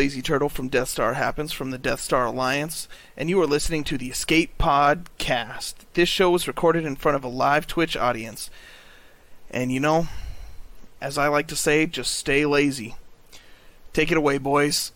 Lazy Turtle from Death Star Happens from the Death Star Alliance, and you are listening to the Escape Pod cast. This show was recorded in front of a live Twitch audience. And you know, as I like to say, just stay lazy. Take it away, boys.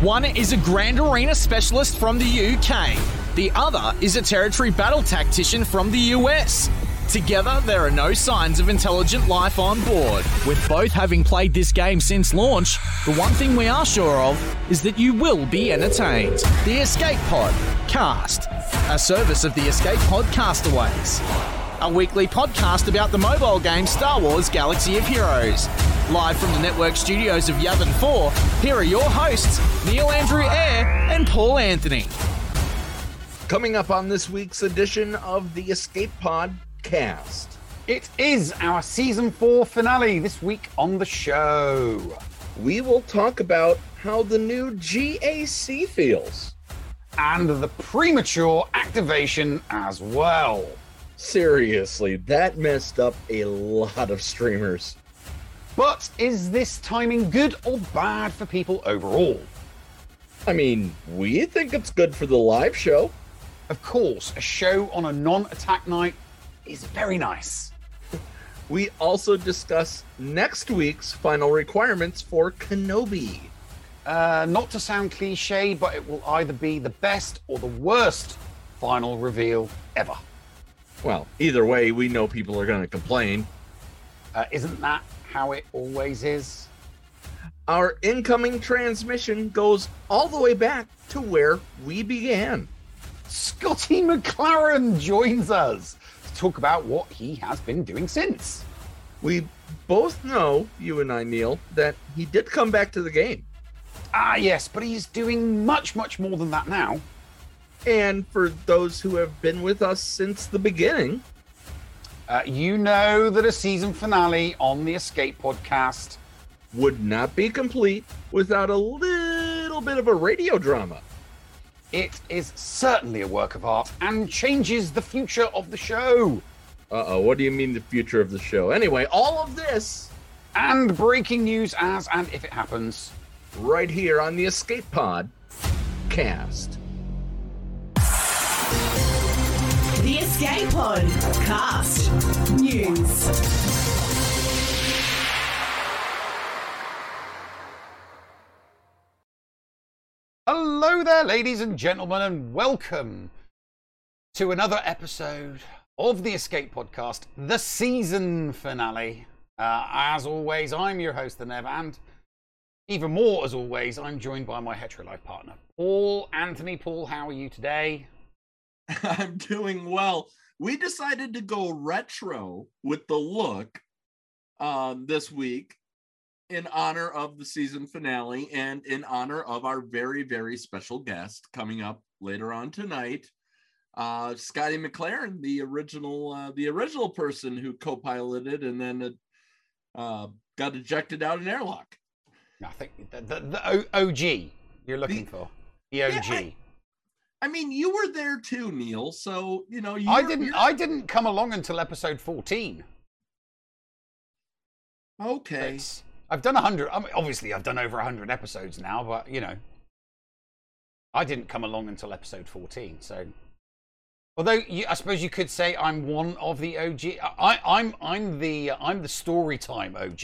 One is a Grand Arena specialist from the UK. The other is a territory battle tactician from the US. Together, there are no signs of intelligent life on board. With both having played this game since launch, the one thing we are sure of is that you will be entertained. The Escape Pod Cast, a service of the Escape Pod Castaways. A weekly podcast about the mobile game Star Wars Galaxy of Heroes. Live from the network studios of Yavin 4, here are your hosts, Neil Andrew Eyre and Paul Anthony. Coming up on this week's edition of the Escape Pod cast. It is our season four finale this week on the show. We will talk about how the new GAC feels. And the premature activation as well. Seriously, that messed up a lot of streamers. But is this timing good or bad for people overall? I mean, we think it's good for the live show. Of course, a show on a non attack night is very nice. We also discuss next week's final requirements for Kenobi. Uh, not to sound cliche, but it will either be the best or the worst final reveal ever. Well, either way, we know people are going to complain. Uh, isn't that how it always is? Our incoming transmission goes all the way back to where we began. Scotty McLaren joins us talk about what he has been doing since. We both know, you and I, Neil, that he did come back to the game. Ah, yes, but he's doing much, much more than that now. And for those who have been with us since the beginning, uh, you know that a season finale on the Escape podcast would not be complete without a little bit of a radio drama. It is certainly a work of art and changes the future of the show. Uh oh, what do you mean the future of the show? Anyway, all of this and breaking news as and if it happens right here on the Escape Pod cast. The Escape Pod cast news. Hello there, ladies and gentlemen, and welcome to another episode of the Escape Podcast, the season finale. Uh, as always, I'm your host, the Nev, and even more as always, I'm joined by my hetero life partner, Paul Anthony. Paul, how are you today? I'm doing well. We decided to go retro with the look um, this week in honor of the season finale and in honor of our very, very special guest coming up later on tonight. Uh, Scotty McLaren, the original, uh, the original person who co-piloted and then uh, got ejected out in airlock. I think the, the, the OG you're looking the, for the OG. Yeah, I, I, mean, you were there too, Neil. So you know, you I didn't. I didn't come along until episode fourteen. Okay. I've done a hundred. I mean, obviously, I've done over a hundred episodes now, but you know, I didn't come along until episode fourteen. So, although you, I suppose you could say I'm one of the OG. I, I'm I'm the I'm the story time OG.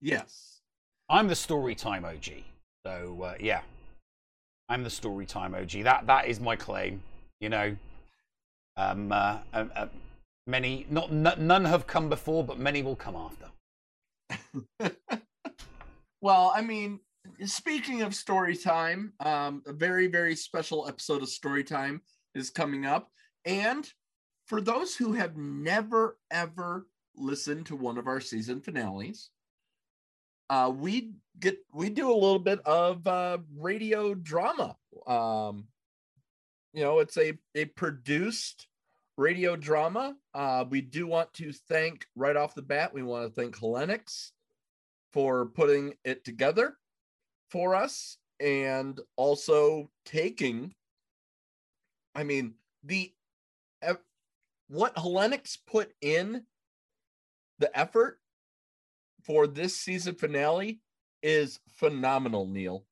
Yes, I'm the story time OG. So uh, yeah, I'm the story time OG. That that is my claim. You know, um, uh, uh, uh many not n- none have come before, but many will come after. Well, I mean, speaking of story time, um, a very, very special episode of Story Time is coming up. And for those who have never, ever listened to one of our season finales, uh, we get we do a little bit of uh, radio drama. Um, you know, it's a a produced radio drama. Uh, we do want to thank right off the bat. We want to thank Hellenix for putting it together for us and also taking i mean the what Hellenix put in the effort for this season finale is phenomenal neil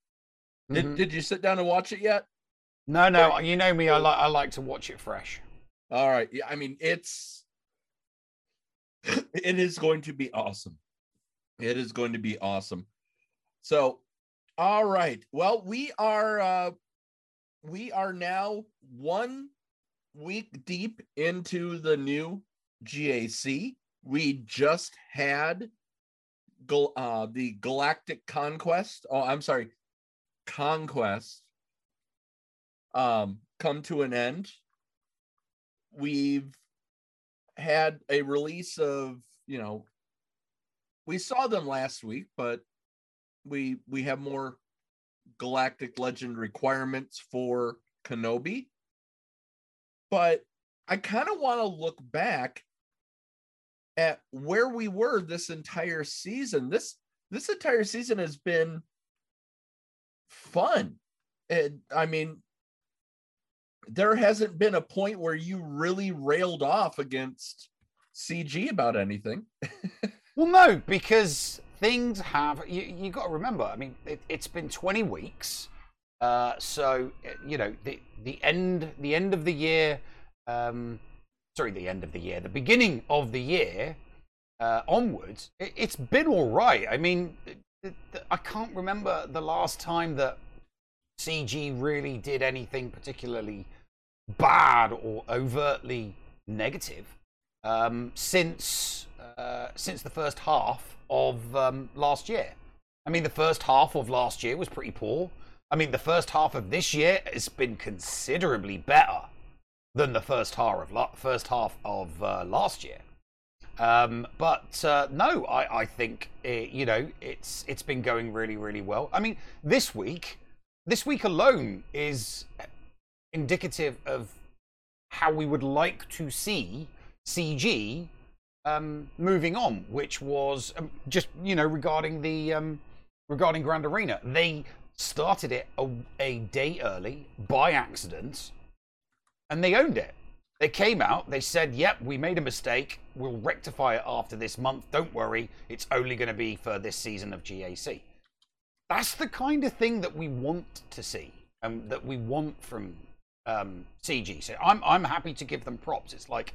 Did, Mhm. did you sit down and watch it yet? No, no, you know me. I like I like to watch it fresh. All right. Yeah, I mean, it's it is going to be awesome. It is going to be awesome. So, all right. Well, we are uh we are now one week deep into the new GAC. We just had uh the Galactic Conquest. Oh, I'm sorry. Conquest um come to an end we've had a release of you know we saw them last week but we we have more galactic legend requirements for kenobi. But i kind of want to look back at where we were this entire season. This this entire season has been fun. And i mean there hasn't been a point where you really railed off against CG about anything. Well, no, because things have. You you got to remember. I mean, it, it's been 20 weeks, uh, so you know the the end the end of the year. Um, sorry, the end of the year, the beginning of the year uh, onwards. It, it's been all right. I mean, I can't remember the last time that CG really did anything particularly bad or overtly negative um, since uh, since the first half of um, last year. I mean, the first half of last year was pretty poor. I mean, the first half of this year has been considerably better than the first half of la- first half of uh, last year. Um, but uh, no, I, I think it, you know it's it's been going really really well. I mean, this week, this week alone is indicative of how we would like to see CG um, moving on, which was um, just you know regarding the um, regarding Grand Arena. They started it a, a day early by accident, and they owned it. They came out, they said, Yep, we made a mistake. We'll rectify it after this month. Don't worry, it's only going to be for this season of GAC. That's the kind of thing that we want to see and that we want from um, CG. So I'm, I'm happy to give them props. It's like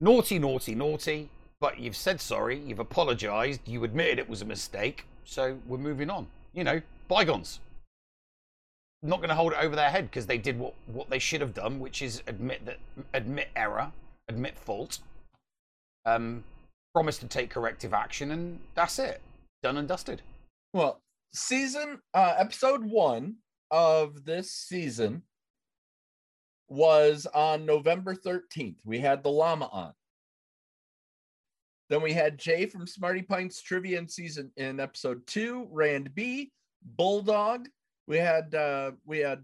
naughty, naughty, naughty, but you've said sorry, you've apologized, you admitted it was a mistake, so we're moving on. You know, bygones not going to hold it over their head because they did what, what they should have done, which is admit that admit error, admit fault, um, promise to take corrective action, and that's it, done and dusted. Well, season uh episode 1 of this season was on November 13th. We had the llama on. Then we had Jay from Smarty Pints Trivia in season in episode 2, Rand B, Bulldog, we had uh we had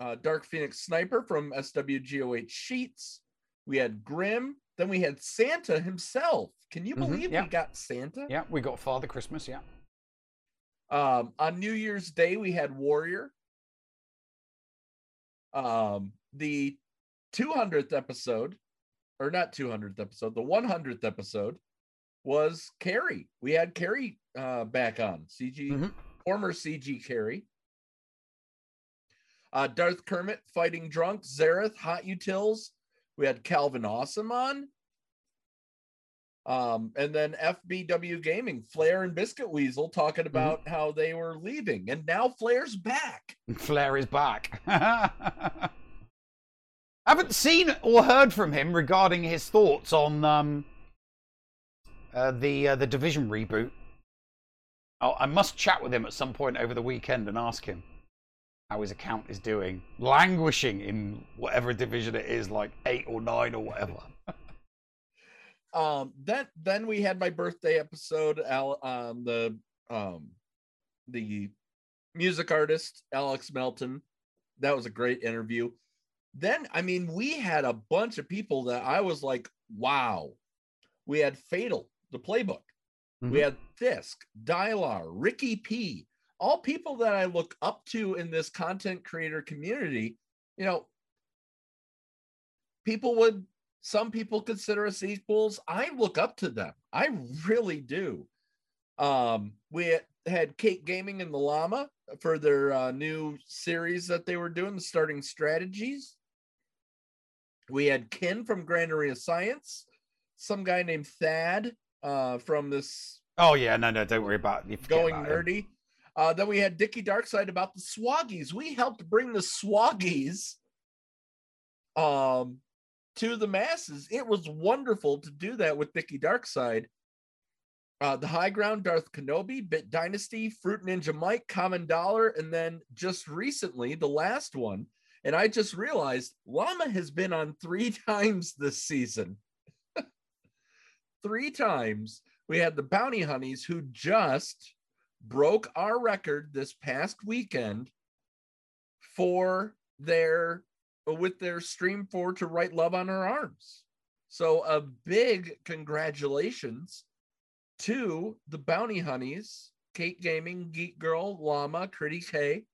uh Dark Phoenix Sniper from SWGOH Sheets. We had Grim. Then we had Santa himself. Can you Mhm, believe yeah. we got Santa? Yeah, we got Father Christmas. Yeah, Um, on New Year's Day, we had Warrior. Um, the 200th episode, or not 200th episode, the 100th episode was Carrie. We had Carrie uh, back on CG, Mhm. former CG Carrie. Uh, Darth Kermit fighting drunk, Zareth, Hot Utils. We had Calvin Awesome on. Um, and then FBW Gaming, Flair and Biscuit Weasel talking about how they were leaving, and now Flair's back. Flair is back. Haven't seen or heard from him regarding his thoughts on um, uh, the uh, the division reboot. Oh, I must chat with him at some point over the weekend and ask him how his account is doing, languishing in whatever division it is, like eight or nine or whatever. Um, then then we had my birthday episode. Al, um, the um, the music artist Alex Melton. That was a great interview. Then I mean, we had a bunch of people that I was like, wow. We had Fatal, the playbook. We Mhm. had Fisk, Dylar, Ricky P, all people that I look up to in this content creator community. You know, people would, some people consider us equals. I look up to them. I really do. Um, we had Kate Gaming and the Llama for their uh, new series that they were doing, the starting strategies. We had Ken from Grand Arena Science, some guy named Thad uh, from this Oh yeah, no, no, don't worry about it. going nerdy. Uh, then we had Dickie Darkside about the Swaggies. We helped bring the Swaggies um, to the masses. It was wonderful to do that with Dickie Darkside. Uh, the High Ground, Darth Kenobi, Bit Dynasty, Fruit Ninja Mike, Common Dollar, and then just recently, the last one. And I just realized Llama has been on three times this season. three times. We had the Bounty Hunnies who just broke our record this past weekend for their with their stream for to write love on her arms. So a big congratulations to the Bounty Hunnies, Kate Gaming, Geek Girl, Llama, Critty K.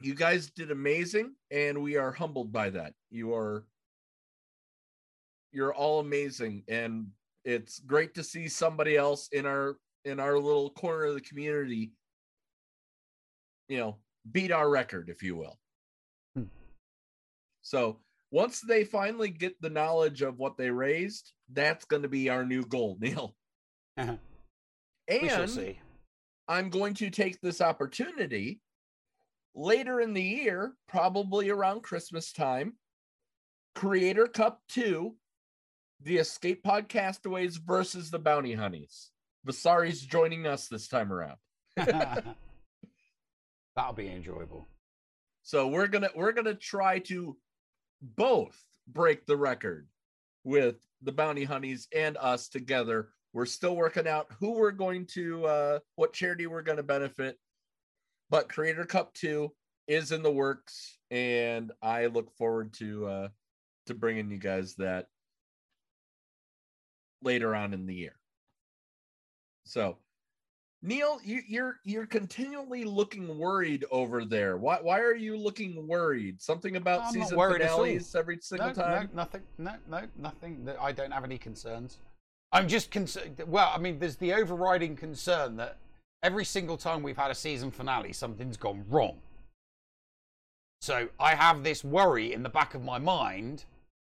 You guys did amazing, and we are humbled by that. You are you're all amazing, and it's great to see somebody else in our in our little corner of the community, you know, beat our record, if you will. Hmm. So once they finally get the knowledge of what they raised, that's going to be our new goal, Neil. shall And. I'm going to take this opportunity later in the year, probably around Christmas time, Creator Cup 2, the Escape Pod Castaways versus the Bounty Hunnies. Vasari's joining us this time around. That'll be enjoyable. So we're gonna we're gonna try to both break the record with the bounty hunnies and us together. We're still working out who we're going to uh what charity we're going to benefit. But Creator Cup 2 is in the works and I look forward to uh to bringing you guys that later on in the year. So Neil, you, you're you're continually looking worried over there. Why why are you looking worried? Something about I'm season finales every single no, time. No, nothing. No, no, nothing. I don't have any concerns. I'm just concerned. Well, I mean, there's the overriding concern that every single time we've had a season finale, something's gone wrong. So I have this worry in the back of my mind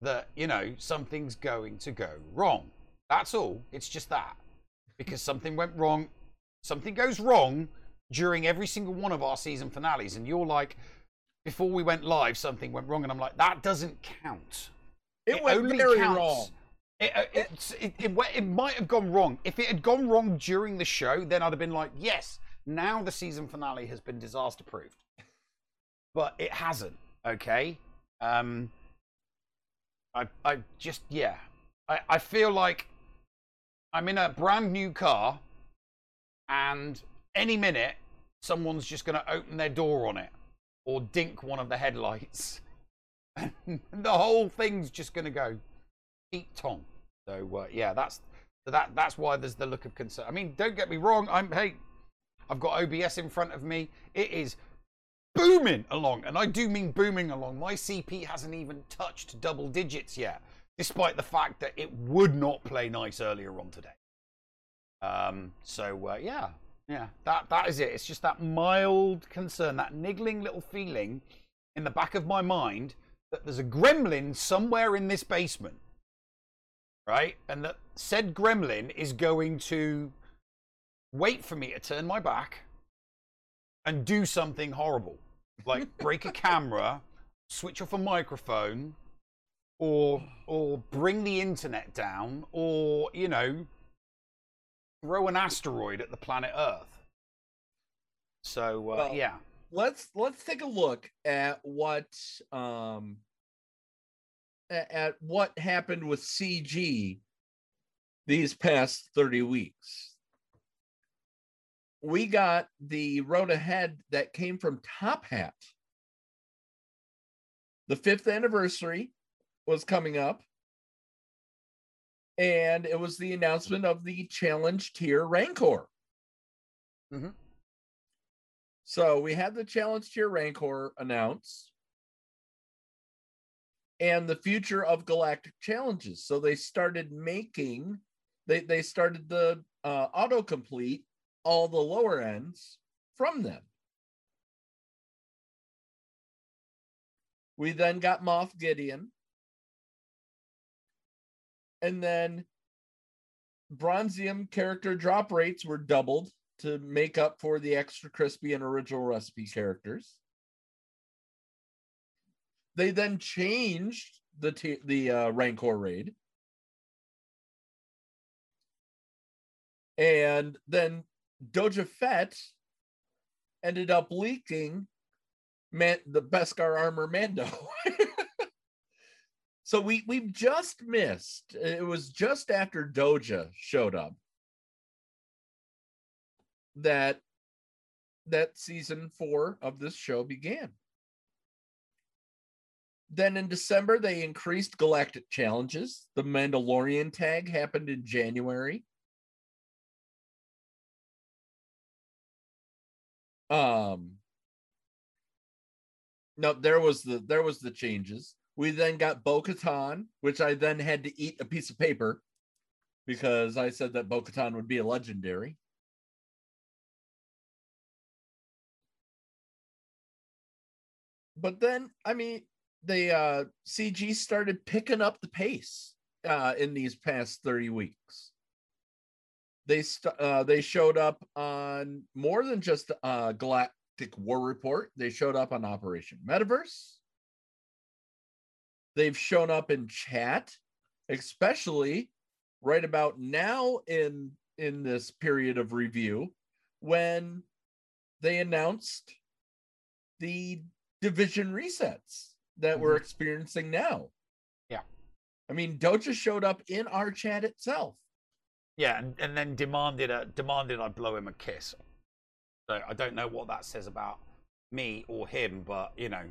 that you know something's going to go wrong. That's all. It's just that because something went wrong. Something goes wrong during every single one of our season finales, and you're like, before we went live, something went wrong, and I'm like, that doesn't count. It, went only very counts- wrong. It, uh, it's- it, it, it might have gone wrong. If it had gone wrong during the show, then I'd have been like, yes, now the season finale has been disaster proofed. But it hasn't, okay? Um, I, I just, yeah. I, I feel like I'm in a brand new car, and any minute, someone's just going to open their door on it or dink one of the headlights. And the whole thing's just going to go eat tong. So uh, yeah, that's that that's why there's the look of concern. I mean, don't get me wrong. I'm hey, I've got OBS in front of me. It is booming along, and I do mean booming along. My CP hasn't even touched double digits yet, despite the fact that it would not play nice earlier on today. Um, so uh, yeah, yeah, that that is it. It's just that mild concern, that niggling little feeling in the back of my mind that there's a gremlin somewhere in this basement, right? And that said gremlin is going to wait for me to turn my back and do something horrible, like break a camera, switch off a microphone, or or bring the internet down, or you know, throw an asteroid at the planet Earth. So uh, Well, yeah, Let's let's take a look at what um at what happened with CG these past 30 weeks. We got the road ahead that came from Top Hat. The fifth anniversary was coming up. And it was the announcement of the challenge tier Rancor. Mhm. So we had the challenge tier Rancor announced and the future of galactic challenges. So they started making they they started the uh autocomplete all the lower ends from them. We then got Moff Gideon. And then Bronzium character drop rates were doubled to make up for the extra crispy and original recipe characters. They then changed the t- the uh, Rancor raid, and then Doja Fett ended up leaking man the Beskar armor Mando. so we we've just missed. It was just after Doja showed up that that season four of this show began. Then in December, they increased galactic challenges. The Mandalorian tag happened in January. Um no, there was the there was the changes. We then got Bo-Katan, which I then had to eat a piece of paper because I said that Bo-Katan would be a legendary. But then, I mean, the uh, CG started picking up the pace uh, in these past 30 weeks. They st- uh, they showed up on more than just uh, Galactic War Report. They showed up on Operation Metaverse. They've shown up in chat, especially right about now in in this period of review when they announced the division resets that we're experiencing now. Yeah. I mean, Doja showed up in our chat itself. Yeah, and, and then demanded a demanded I blow him a kiss. So I don't know what that says about me or him, but you know,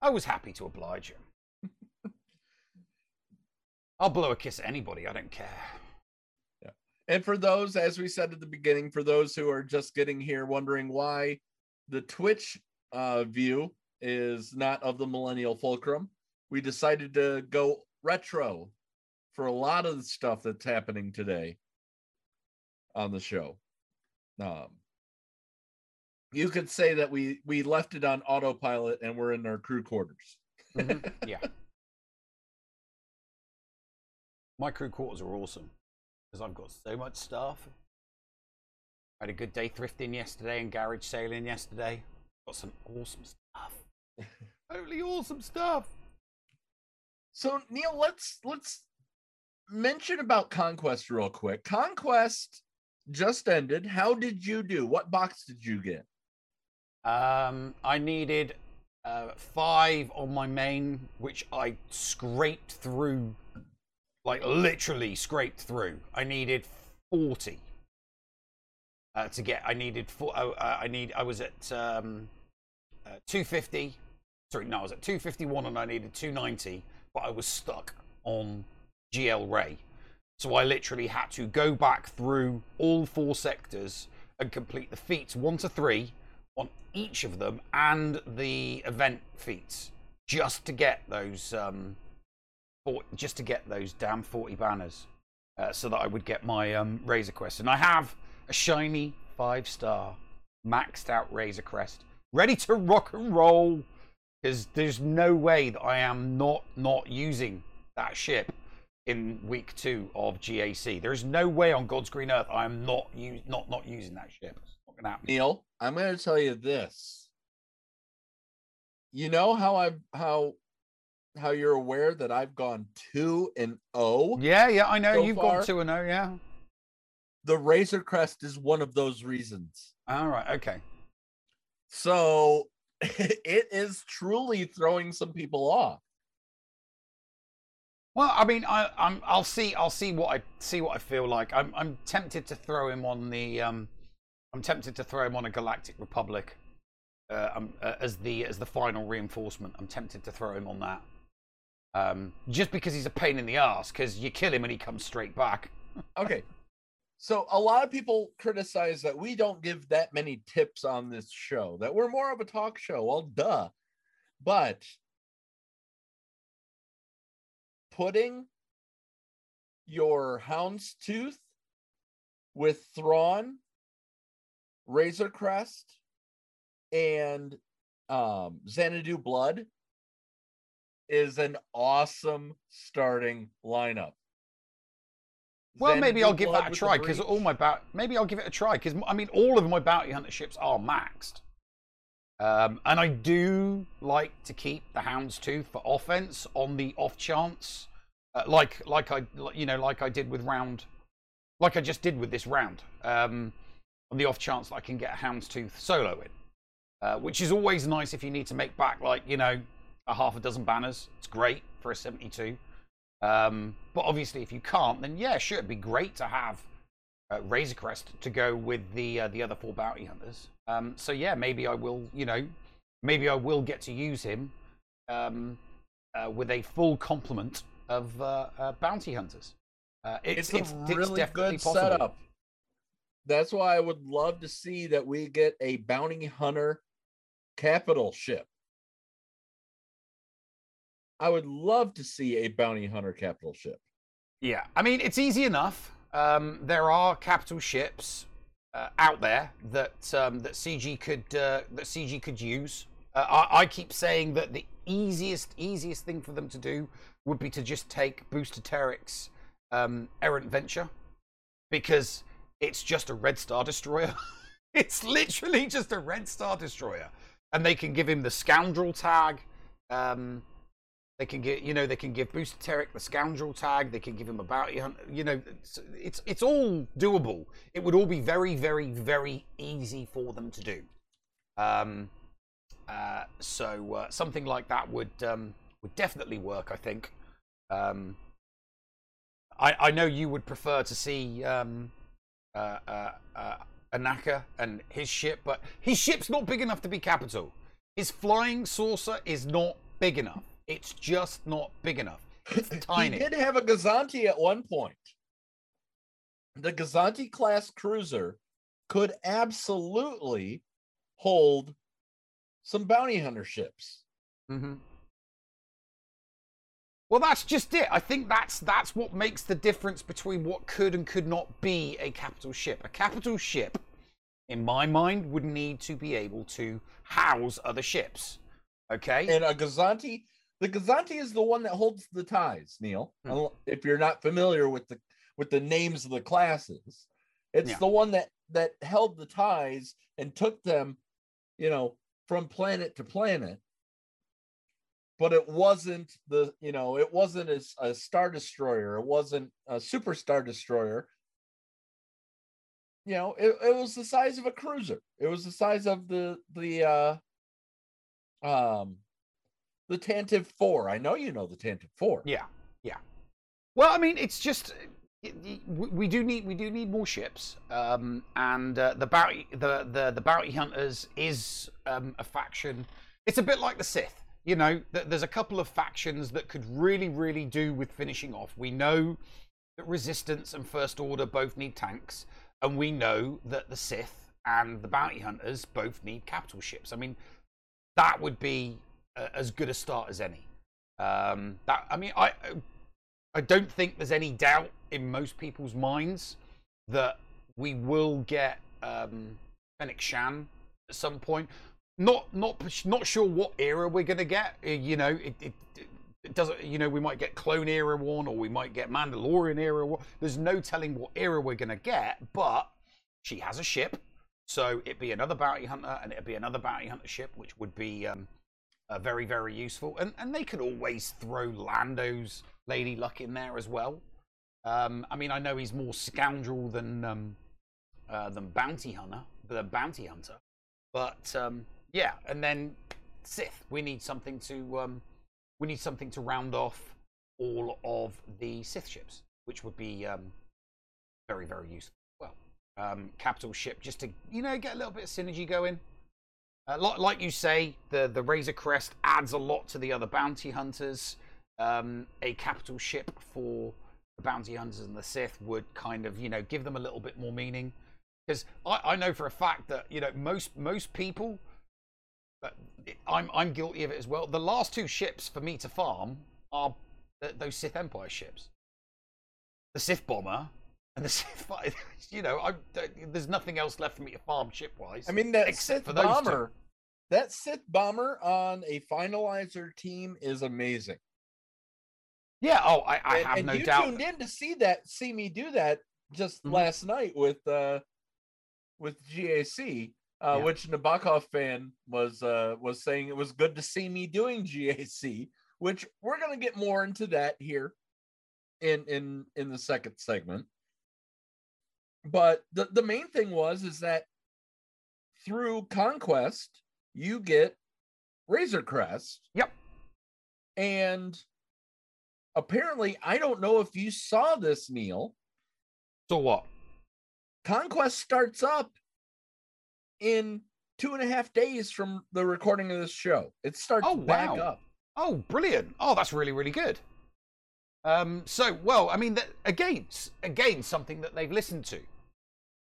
I was happy to oblige him. I'll blow a kiss at anybody. I don't care. Yeah. And for those, as we said at the beginning, for those who are just getting here wondering why the Twitch uh, view is not of the Millennial Fulcrum, we decided to go retro for a lot of the stuff that's happening today on the show. Um, you could say that we we left it on autopilot and we're in our crew quarters. Mhm, yeah. My crew quarters are awesome because I've got so much stuff. I had a good day thrifting yesterday and garage sailing yesterday. Got some awesome stuff. Totally awesome stuff. So Neil, let's let's mention about Conquest real quick. Conquest just ended. How did you do? What box did you get? Um, I needed uh, five on my main, which I scraped through, like literally scraped through. I needed forty uh, to get. I needed four. Oh, uh, I need. I was at um, uh, two fifty. Sorry, no, I was at two fifty one, and I needed two ninety, but I was stuck on GL Ray. So I literally had to go back through all four sectors and complete the feats one to three on each of them and the event feats just to get those um for, just to get those damn 40 banners uh, so that I would get my um Razor Crest and I have a shiny five star maxed out Razor Crest ready to rock and roll because there's no way that I am not not using that ship in week two of GAC. There is no way on God's green earth I am not u- not not using that ship. It's not gonna happen. Neil, I'm going to tell you this. You know how I've how how you're aware that I've gone two and oh. Yeah, yeah, I know So you've far- got two and oh, yeah. The Razor Crest is one of those reasons. All right, okay. So it is truly throwing some people off. Well, I mean, I, I'm. I'll see. I'll see what I see. What I feel like. I'm. I'm tempted to throw him on the. Um, I'm tempted to throw him on a Galactic Republic, uh, um, uh, as the as the final reinforcement. I'm tempted to throw him on that. Um, just because he's a pain in the ass. Because you kill him and he comes straight back. Okay. So a lot of people criticize that we don't give that many tips on this show, that we're more of a talk show. Well, duh. But putting your houndstooth with Thrawn Razor Crest, and um, Xanadu Blood is an awesome starting lineup. Well, maybe I'll give that a try because all my bout. Maybe I'll give it a try because I mean, all of my bounty hunter ships are maxed, um, and I do like to keep the Houndstooth for offense on the off chance, uh, like like I you know like I did with round, like I just did with this round, um, on the off chance that I can get a Houndstooth solo in, uh, which is always nice if you need to make back like you know a half a dozen banners. It's great for a seventy-two. Um, but obviously, if you can't, then yeah, sure, it'd be great to have uh, Razor Crest to go with the uh, the other four bounty hunters. Um, so yeah, maybe I will, you know, maybe I will get to use him um, uh, with a full complement of uh, uh, bounty hunters. Uh, it's, it's, a it's, it's really definitely good possible. setup. That's why I would love to see that we get a bounty hunter capital ship. I would love to see a bounty hunter capital ship. Yeah, I mean it's easy enough. Um, there are capital ships uh, out there that um, that CG could uh, that CG could use. Uh, I, I keep saying that the easiest easiest thing for them to do would be to just take Booster Terrik's um, Errant Venture because it's just a Red Star Destroyer. it's literally just a Red Star Destroyer, and they can give him the Scoundrel tag. Um, they can get, you know, they can give Booster Terrik the scoundrel tag. They can give him a bounty hunt. You know, it's, it's it's all doable. It would all be very, very, very easy for them to do. Um, uh, so uh, something like that would um, would definitely work. I think. Um, I I know you would prefer to see um, uh, uh, uh, Anaka and his ship, but his ship's not big enough to be capital. His flying saucer is not big enough. It's just not big enough. It's tiny. He did have a Gozanti at one point. The Gozanti class cruiser could absolutely hold some bounty hunter ships. hmm Well, that's just it. I think that's that's what makes the difference between what could and could not be a capital ship. A capital ship, in my mind, would need to be able to house other ships. Okay. And a Gozanti, the Gozanti is the one that holds the ties, Neil. Hmm. If you're not familiar with the with the names of the classes, it's Yeah. the one that that held the ties and took them, you know, from planet to planet. But it wasn't the, you know, it wasn't a star destroyer. It wasn't a super star destroyer. You know, it, it was the size of a cruiser. It was the size of the the uh um the Tantive 4. I know you know the Tantive 4. Yeah, yeah. Well, I mean, it's just we do need we do need more ships, um, and uh, the bounty the, the the bounty hunters is um, a faction. It's a bit like the Sith, you know. th- There's a couple of factions that could really really do with finishing off. We know that Resistance and First Order both need tanks, and we know that the Sith and the bounty hunters both need capital ships. I mean, that would be as good a start as any. Um, that I mean, I I don't think there's any doubt in most people's minds that we will get um, Fennec Shand at some point. Not not not sure what era we're gonna get. Uh, You know, it, it, it doesn't. You know, we might get Clone Era one, or we might get Mandalorian Era one. There's no telling what era we're gonna get. But she has a ship, so it'd be another bounty hunter, and it'd be another bounty hunter ship, which would be um, uh, very very useful. And and they could always throw Lando's Lady Luck in there as well. Um, I mean, I know he's more scoundrel than um, uh, than bounty hunter, than bounty hunter, but um, yeah. And then Sith, we need something to um, we need something to round off all of the Sith ships, which would be um, very very useful. Well, um, capital ship just to you know get a little bit of synergy going. Uh, like, like you say, the the Razor Crest adds a lot to the other bounty hunters. Um, a capital ship for the bounty hunters and the Sith would kind of you know give them a little bit more meaning. Because I, I know for a fact that you know most most people, I'm I'm guilty of it as well. The last two ships for me to farm are th- those Sith Empire ships. The Sith bomber And the Sith, you know, I, there's nothing else left for me to farm ship wise. I mean, that except Sith for those two. bomber, that Sith bomber on a finalizer team is amazing. Yeah. Oh, I, I and, have and no you doubt. tuned in to see that, see me do that just Mhm. last night with uh with GAC, uh, Yeah. which Nabokov fan was uh was saying it was good to see me doing GAC, which we're gonna get more into that here in in in the second segment. But the the main thing was is that through conquest you get Razor Crest. Yep. And apparently, I don't know if you saw this, Neil. So what? Conquest starts up in two and a half days from the recording of this show. It starts Oh, back wow. up. Oh, brilliant! Oh, that's really, really good. Um, so, well, I mean, that, again, again, something that they've listened to.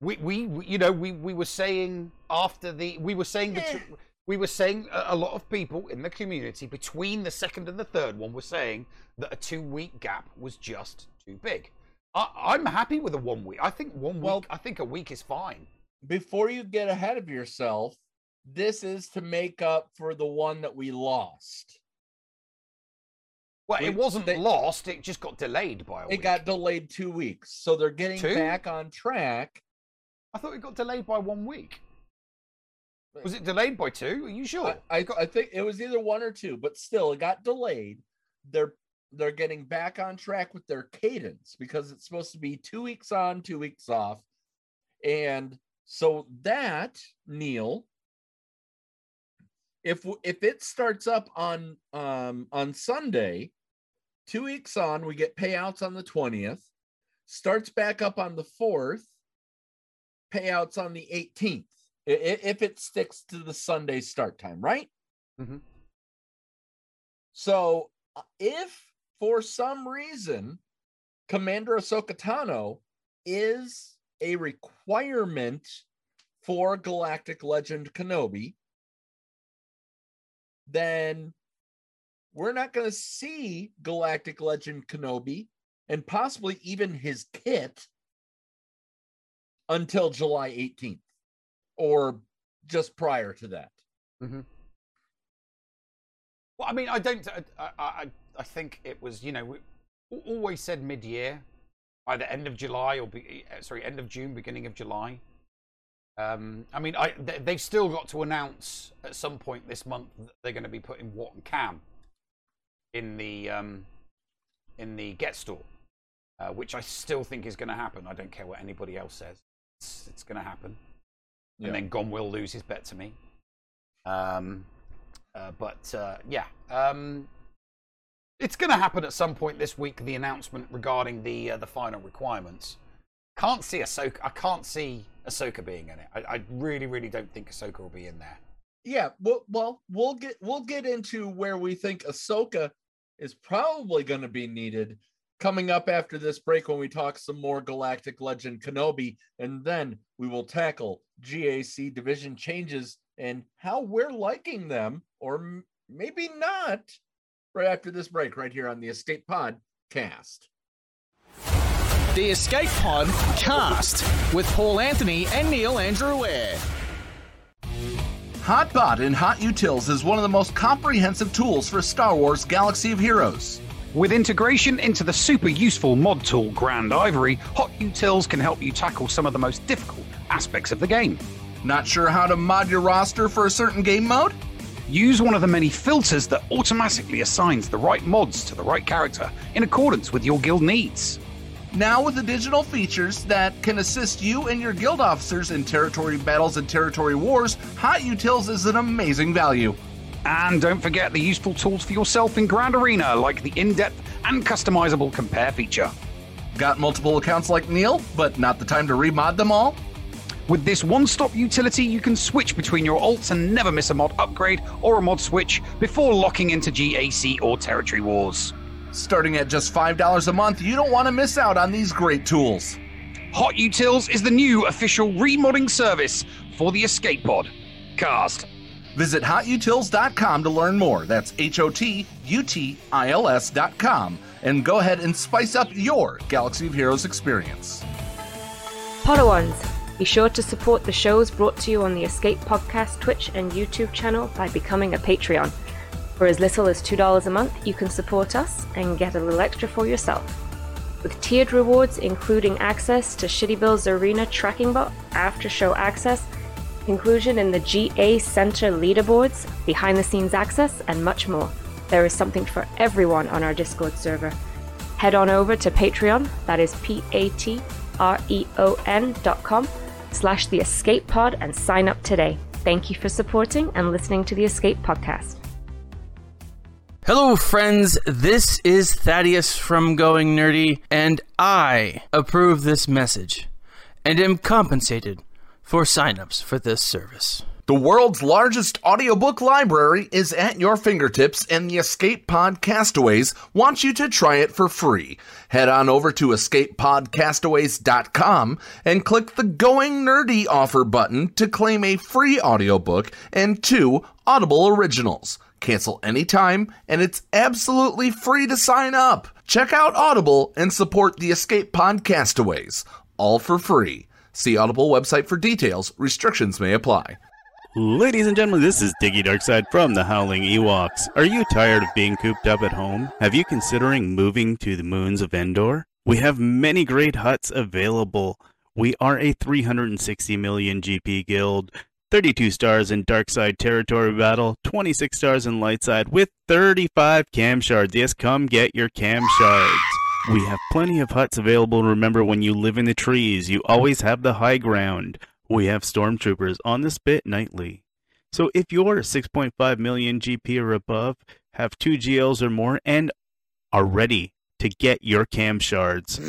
We, we, we- you know, we, we were saying after the, we were saying, bet- Yeah. we were saying a, a lot of people in the community between the second and the third one were saying that a two-week gap was just too big. I, I'm happy with a one week. I think one Well- week. I think a week is fine. Before you get ahead of yourself, this is to make up for the one that we lost. Well, We- it wasn't they- lost. It just got delayed by a It week. got delayed two weeks. So they're getting Two? back on track. I thought it got delayed by one week. Was it delayed by two? Are you sure? I, I, I think it was either one or two, but still it got delayed. They're they're getting back on track with their cadence because it's supposed to be two weeks on, two weeks off. And so that, Neil, if if it starts up on um on Sunday, two weeks on, we get payouts on the 20th, starts back up on the 4th, payouts on the 18th. i- i- If it sticks to the Sunday start time, right? Mhm. So uh, if for some reason Commander Ahsoka Tano is a requirement for Galactic Legend Kenobi, then we're not going to see Galactic Legend Kenobi and possibly even his kit until July 18th or just prior to that. Well, I mean, I don't. I, I, I, think it was. You know, we always said mid-year, either end of July or be, uh, sorry, end of June, beginning of July. Um, I mean, I they, they've still got to announce at some point this month that they're going to be putting Watt and Cam in the um, in the Get store, uh, which I still think is going to happen. I don't care what anybody else says. It's, it's going to happen. Yeah. And then Gon will lose his bet to me. Um, uh, but uh, yeah, um, it's going to happen at some point this week. The announcement regarding the uh, the final requirements. Can't see Ahsoka. I can't see Ahsoka being in it. I, I really, really don't think Ahsoka will be in there. yeah well, well we'll get we'll get into where we think ahsoka is probably going to be needed coming up after this break when we talk some more galactic legend kenobi and then we will tackle gac division changes and how we're liking them or m- maybe not right after this break right here on the escape podcast The Escape Pod cast with Paul Anthony and Neil Andrew Eyre. Hotbot in Hot Utils is one of the most comprehensive tools for Star Wars Galaxy of Heroes. With integration into the super useful mod tool Grandivory, Hot Utils can help you tackle some of the most difficult aspects of the game. Not sure how to mod your roster for a certain game mode? Use one of the many filters that automatically assigns the right mods to the right character in accordance with your guild needs. Now, with additional features that can assist you and your guild officers in territory battles and territory wars, Hot Utils is an amazing value. And don't forget the useful tools for yourself in Grand Arena, like the in depth and customizable compare feature. Got multiple accounts like Neil, but not the time to remod them all? With this one stop utility, you can switch between your alts and never miss a mod upgrade or a mod switch before locking into GAC or Territory Wars. Starting at just $5 a month, you don't want to miss out on these great tools. Hot Utils is the new official remodding service for the Escape Pod. Cast. Visit hotutils.com to learn more. That's H O T U T I L S.com. And go ahead and spice up your Galaxy of Heroes experience. Podawans, be sure to support the shows brought to you on the Escape Podcast Twitch and YouTube channel by becoming a Patreon. For as little as $2 a month, you can support us and get a little extra for yourself. With tiered rewards including access to Shitty Bill's Arena tracking bot, after show access, inclusion in the GA Center leaderboards, behind the scenes access, and much more. There is something for everyone on our Discord server. Head on over to Patreon, that is P A T R E O N dot com slash the escape pod and sign up today. Thank you for supporting and listening to the Escape Podcast. Hello, friends. This is Thaddeus from Going Nerdy, and I approve this message and am compensated for signups for this service. The world's largest audiobook library is at your fingertips, and the Escape Pod Castaways want you to try it for free. Head on over to escapepodcastaways.com and click the Going Nerdy offer button to claim a free audiobook and two Audible originals. Cancel anytime, and it's absolutely free to sign up. Check out Audible and support the Escape Pod Castaways, all for free. See Audible website for details. Restrictions may apply. Ladies and gentlemen, this is Diggy Darkside from the Howling Ewoks. Are you tired of being cooped up at home? Have you considering moving to the moons of Endor? We have many great huts available. We are a 360 million GP guild, 32 stars in Darkside Territory Battle, 26 stars in Lightside, with 35 KAM shards. Yes, come get your KAM shards. We have plenty of huts available. Remember, when you live in the trees, you always have the high ground. We have stormtroopers on the spit nightly. So if you're 6.5 million GP or above, have two GLs or more, and are ready to get your KAM shards,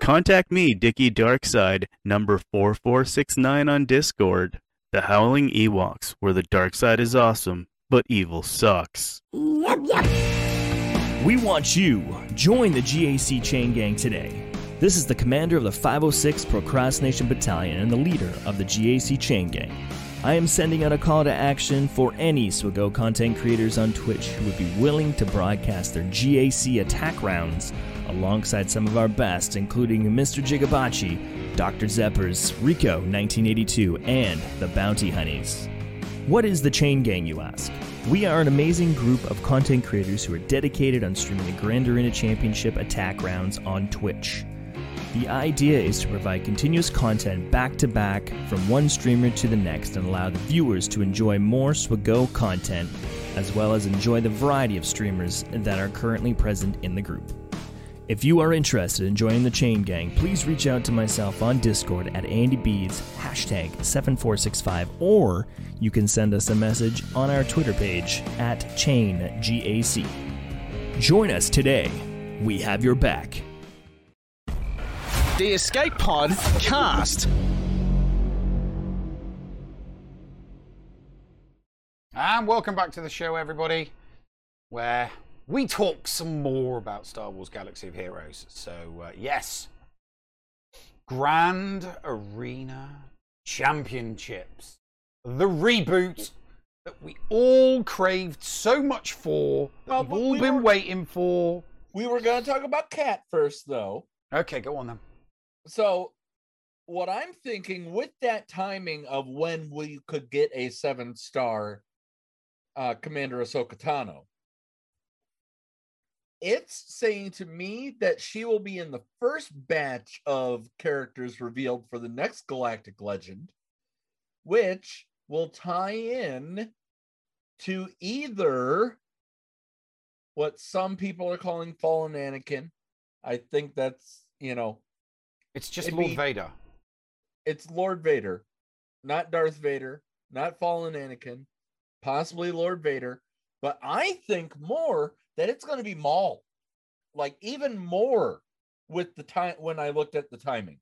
contact me, Dicky Darkside, number 4469 on Discord. The Howling Ewoks, where the dark side is awesome, but evil sucks. We want you. Join the GAC chain gang today. This is the commander of the 506 Procrastination Battalion and the leader of the GAC chain gang. I am sending out a call to action for any Swago content creators on Twitch who would be willing to broadcast their GAC attack rounds alongside some of our best, including Mr. Jigabachi, Dr. Zeppers, Rico 1982, and the Bounty Hunnies. What is the Chain Gang, you ask? We are an amazing group of content creators who are dedicated on streaming the Grand Arena Championship attack rounds on Twitch. The idea is to provide continuous content back to back from one streamer to the next and allow the viewers to enjoy more Swago content as well as enjoy the variety of streamers that are currently present in the group. If you are interested in joining the Chain Gang, please reach out to myself on Discord at AndyBeads, hashtag 7465, or you can send us a message on our Twitter page at ChainGAC. Join us today. We have your back. The Escape Pod cast. And welcome back to the show, everybody, where we talk some more about Star Wars Galaxy of Heroes. So, uh, yes, Grand Arena Championships, the reboot that we all craved so much for, that Well, we've all we been were- waiting for. We were going to talk about CAT first, though. Okay, go on then. So, what I'm thinking with that timing of when we could get a seven star uh, Commander Ahsoka Tano, it's saying to me that she will be in the first batch of characters revealed for the next Galactic Legend, which will tie in to either what some people are calling Fallen Anakin. I think that's, you know, It's just Lord be- Vader. it's Lord Vader, not Darth Vader, not Fallen Anakin, possibly Lord Vader, but I think more that it's going to be Maul, like even more with the time when I looked at the timing.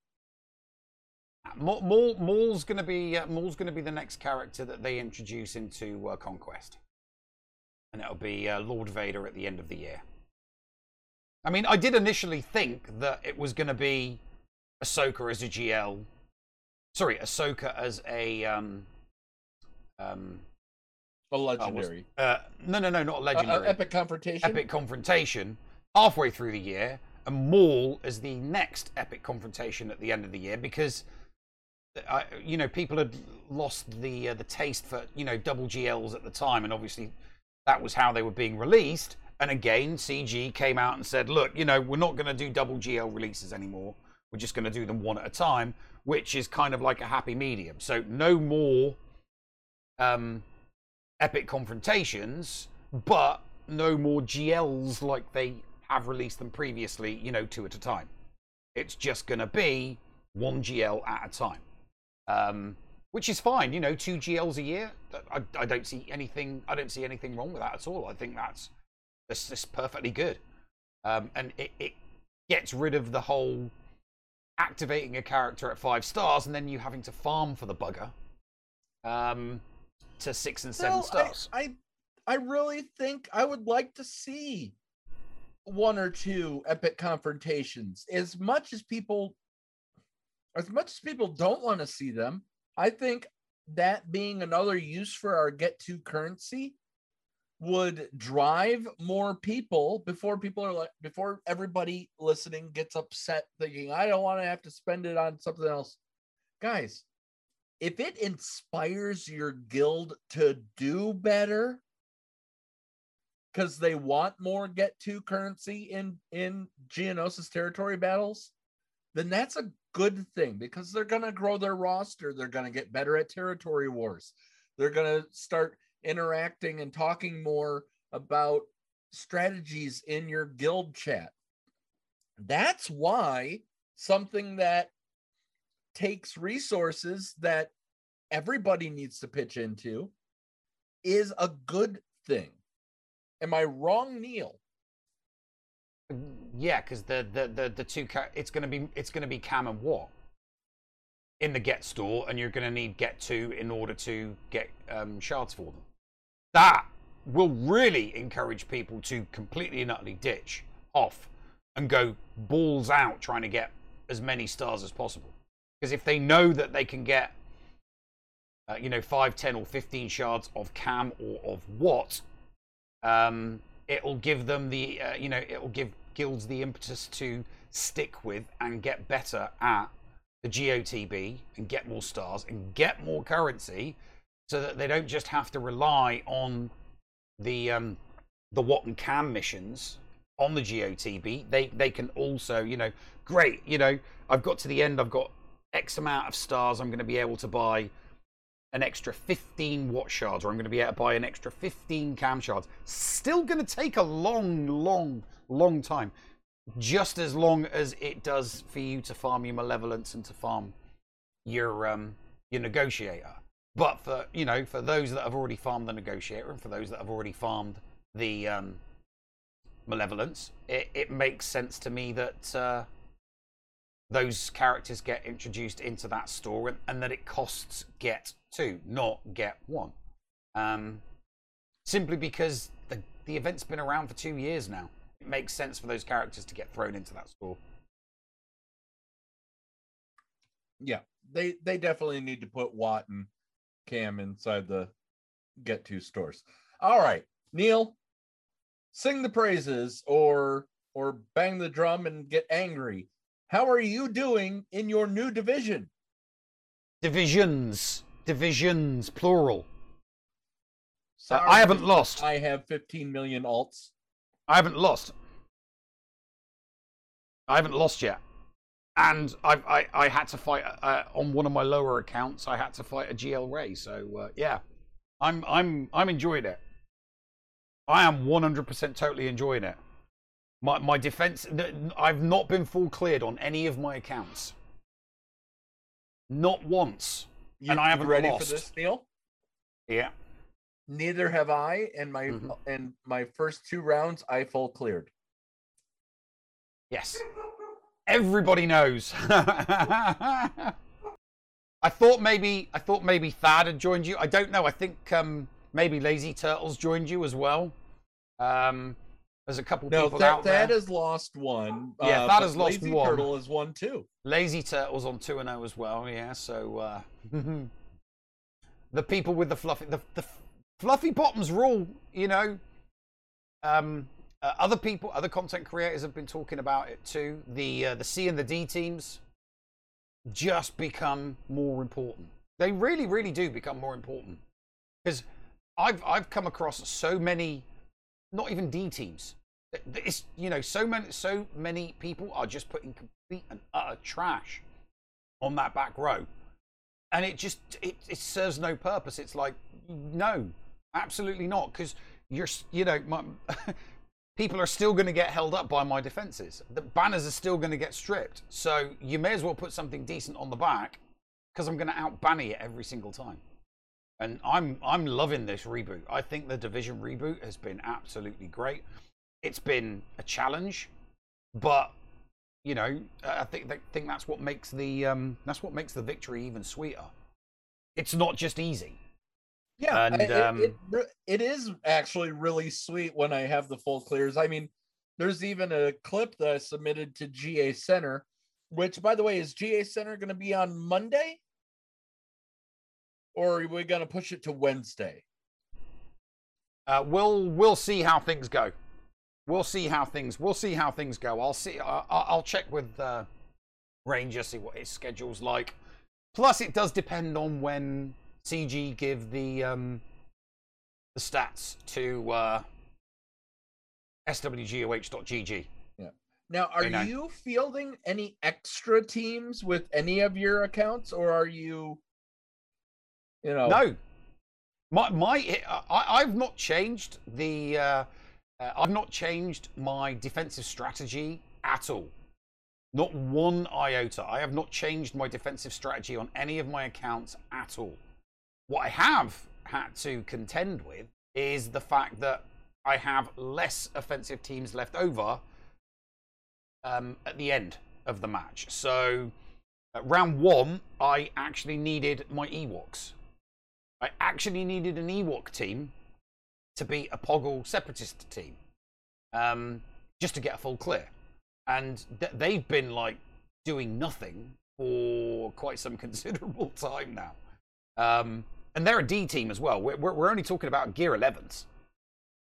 Maul, Maul, Maul's going to be uh, Maul's going to be the next character that they introduce into uh, Conquest, and it'll be uh, Lord Vader at the end of the year. I mean, I did initially think that it was going to be Ahsoka as a GL, sorry, Ahsoka as a um, um, A uh, what's- legendary, uh, no, no, no, not a Uh, uh, legendary. epic confrontation. epic confrontation halfway through the year, and Maul as the next epic confrontation at the end of the year because I, you know, people had lost the uh, the taste for you know double GLs at the time, and obviously that was how they were being released. And again, CG came out and said, "Look, you know, we're not going to do double GL releases anymore. We're just going to do them one at a time, which is kind of like a happy medium. So no more um, epic confrontations, but no more GLs like they have released them previously. You know, two at a time. It's just going to be one GL at a time." Um, which is fine, you know, two GLs a year. I, I don't see anything. I don't see anything wrong with that at all. I think that's that's just perfectly good, um, and it, it gets rid of the whole activating a character at five stars and then you having to farm for the bugger um, to six and seven No, stars. I, I I really think I would like to see one or two epic confrontations. As much as people as much as people don't want to see them, I think that being another use for our get to currency would drive more people before people are like before everybody listening gets upset thinking I don't want to have to spend it on something else. Guys, if it inspires your guild to do better because they want more get to currency in in Geonosis territory battles, then that's a good thing because they're going to grow their roster. They're going to get better at territory wars. They're going to start interacting and talking more about strategies in your guild chat. That's why something that takes resources that everybody needs to pitch into is a good thing. Am I wrong, Neil? Yeah, because the, the the the two it's gonna be it's gonna be KAM and Wat in the get store, and you're gonna need get two in order to get um, shards for them. That will really encourage people to completely and utterly ditch off and go balls out trying to get as many stars as possible. Because if they know that they can get uh, you know 5 10 or 15 shards of KAM or of Wat um, it'll give them the uh, you know it'll give guilds the impetus to stick with and get better at the GOTB and get more stars and get more currency so that they don't just have to rely on the um, the Wat and KAM missions on the GOTB they they can also you know great you know I've got to the end I've got X amount of stars I'm going to be able to buy an extra 15 Wat shards, or I'm going to be able to buy an extra 15 KAM shards. Still going to take a long, long, long time. Just as long as it does for you to farm your malevolence and to farm your um your negotiator. But for you know, for those that have already farmed the negotiator and for those that have already farmed the um malevolence, it, it makes sense to me that uh those characters get introduced into that store and, and that it costs get two, not get one. Um, simply because the, the event's been around for two years now. It makes sense for those characters to get thrown into that store. Yeah, they they definitely need to put Wat and KAM inside the get two stores. All right, Neil, sing the praises or or bang the drum and get angry. How are you doing in your new division? Divisions, divisions, plural. Uh, Sorry, I haven't lost. I have 15 million alts. I haven't lost. I haven't lost yet. And I, I, I had to fight uh, on one of my lower accounts. I had to fight a GL Ray. So uh, yeah, I'm I'm I'm enjoying it. I am 100% totally enjoying it. My my defense. I've not been full cleared on any of my accounts. Not once. You, and I haven't ready lost. for this? Yeah. Neither have I, and my Mhm. and my first two rounds I full cleared. Yes. Everybody knows. I thought maybe I thought maybe Thad had joined you. I don't know. I think um, maybe Lazy Turtles joined you as well. Um, there's a couple No, people that out there. has lost one. Yeah, uh, that has lost Lazy one. Turtle has won two. Lazy Turtles on two and zero as well. Yeah. So uh, the people with the fluffy the, the fluffy bottoms rule. You know. Um, uh, other people, other content creators have been talking about it too. The uh, the C and the D teams just become more important. They really, really do become more important. Because I've I've come across so many, not even D teams. It's you know so many so many people are just putting complete and utter trash on that back row, and it just it, it serves no purpose. It's like no, absolutely not, because you're you know my, people are still going to get held up by my defenses. The banners are still going to get stripped, so you may as well put something decent on the back because I'm going to out banny it every single time. And I'm I'm loving this reboot. I think the division reboot has been absolutely great. It's been a challenge, but you know, I think I think that's what makes the um, that's what makes the victory even sweeter. It's not just easy. Yeah, And, it, um, it, re- it is actually really sweet when I have the full clears. I mean, there's even a clip that I submitted to GA Center, which, by the way, is GA Center going to be on Monday, or are we going to push it to Wednesday? Uh, we'll we'll see how things go. We'll see how things we'll see how things go. I'll see. I- I- I'll check with uh, Ranger see what his schedule's like. Plus, it does depend on when CG give the um, the stats to uh, swgoh.gg. Now, are I know. you fielding any extra teams with any of your accounts, or are you, you know, No, my my I, I've not changed the uh, uh, I've not changed my defensive strategy at all. Not one iota. I have not changed my defensive strategy on any of my accounts at all. What I have had to contend with is the fact that I have less offensive teams left over um, at the end of the match. So, round one, I actually needed my Ewoks. I actually needed an Ewok team to beat a Poggle Separatist team, um, just to get a full clear. And th- they've been like doing nothing for quite some considerable time now. Um, and they're a D team as well. We're, we're, only talking about Gear 11s.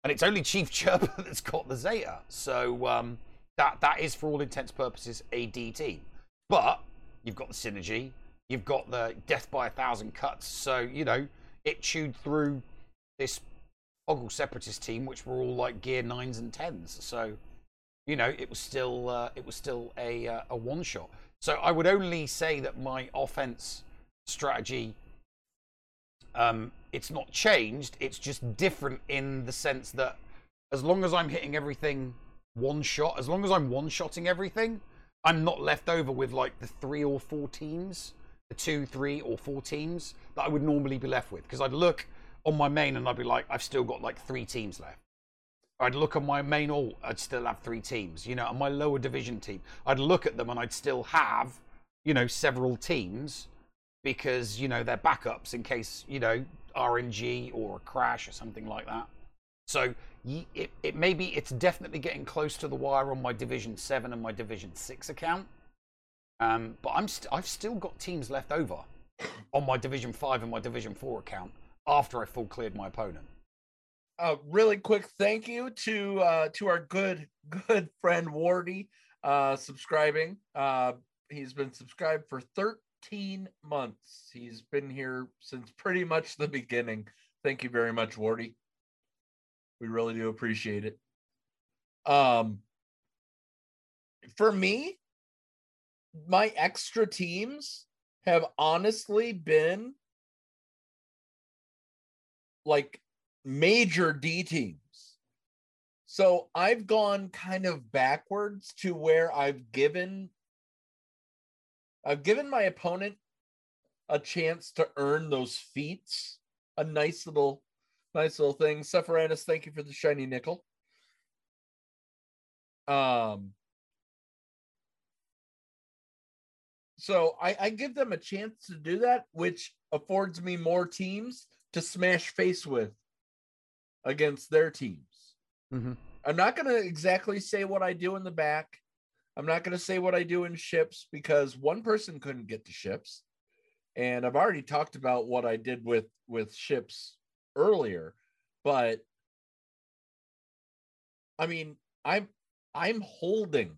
And it's only Chief Chirpa that's got the Zeta. So um, that that is, for all intents purposes, a D team. But you've got the synergy, you've got the death by a thousand cuts. So you know it chewed through this Poggle Separatist team, which were all like Gear nines and tens. So you know it was still uh, it was still a uh, a one shot. So I would only say that my offense strategy um, it's not changed. It's just different in the sense that as long as I'm hitting everything one shot, as long as I'm one shotting everything, I'm not left over with like the three or four teams, the two, three, or four teams that I would normally be left with. Because I'd look on my main and I'd be like, I've still got like three teams left. I'd look at my main alt, I'd still have three teams. You know, on my lower division team, I'd look at them and I'd still have, you know, several teams because, you know, they're backups in case, you know, RNG or a crash or something like that. So it, it maybe it's definitely getting close to the wire on my Division 7 and my Division 6 account. Um, but I'm st- I've still got teams left over on my Division 5 and my Division 4 account after I full cleared my opponent. uh, really quick thank you to uh, to our good good friend Wardy uh, subscribing. Uh, he's been subscribed for 13 months. He's been here since pretty much the beginning. Thank you very much, Wardy. We really do appreciate it. Um, for me, my extra teams have honestly been like major D teams. So I've gone kind of backwards to where I've given I've given my opponent a chance to earn those feats. A nice little nice little thing. Sephiranus, thank you for the shiny nickel. Um so I, I give them a chance to do that, which affords me more teams to smash face with against their teams. Mhm. I'm not going to exactly say what I do in the back. I'm not going to say what I do in ships because one person couldn't get to ships. And I've already talked about what I did with with ships earlier, but I mean, I'm I'm holding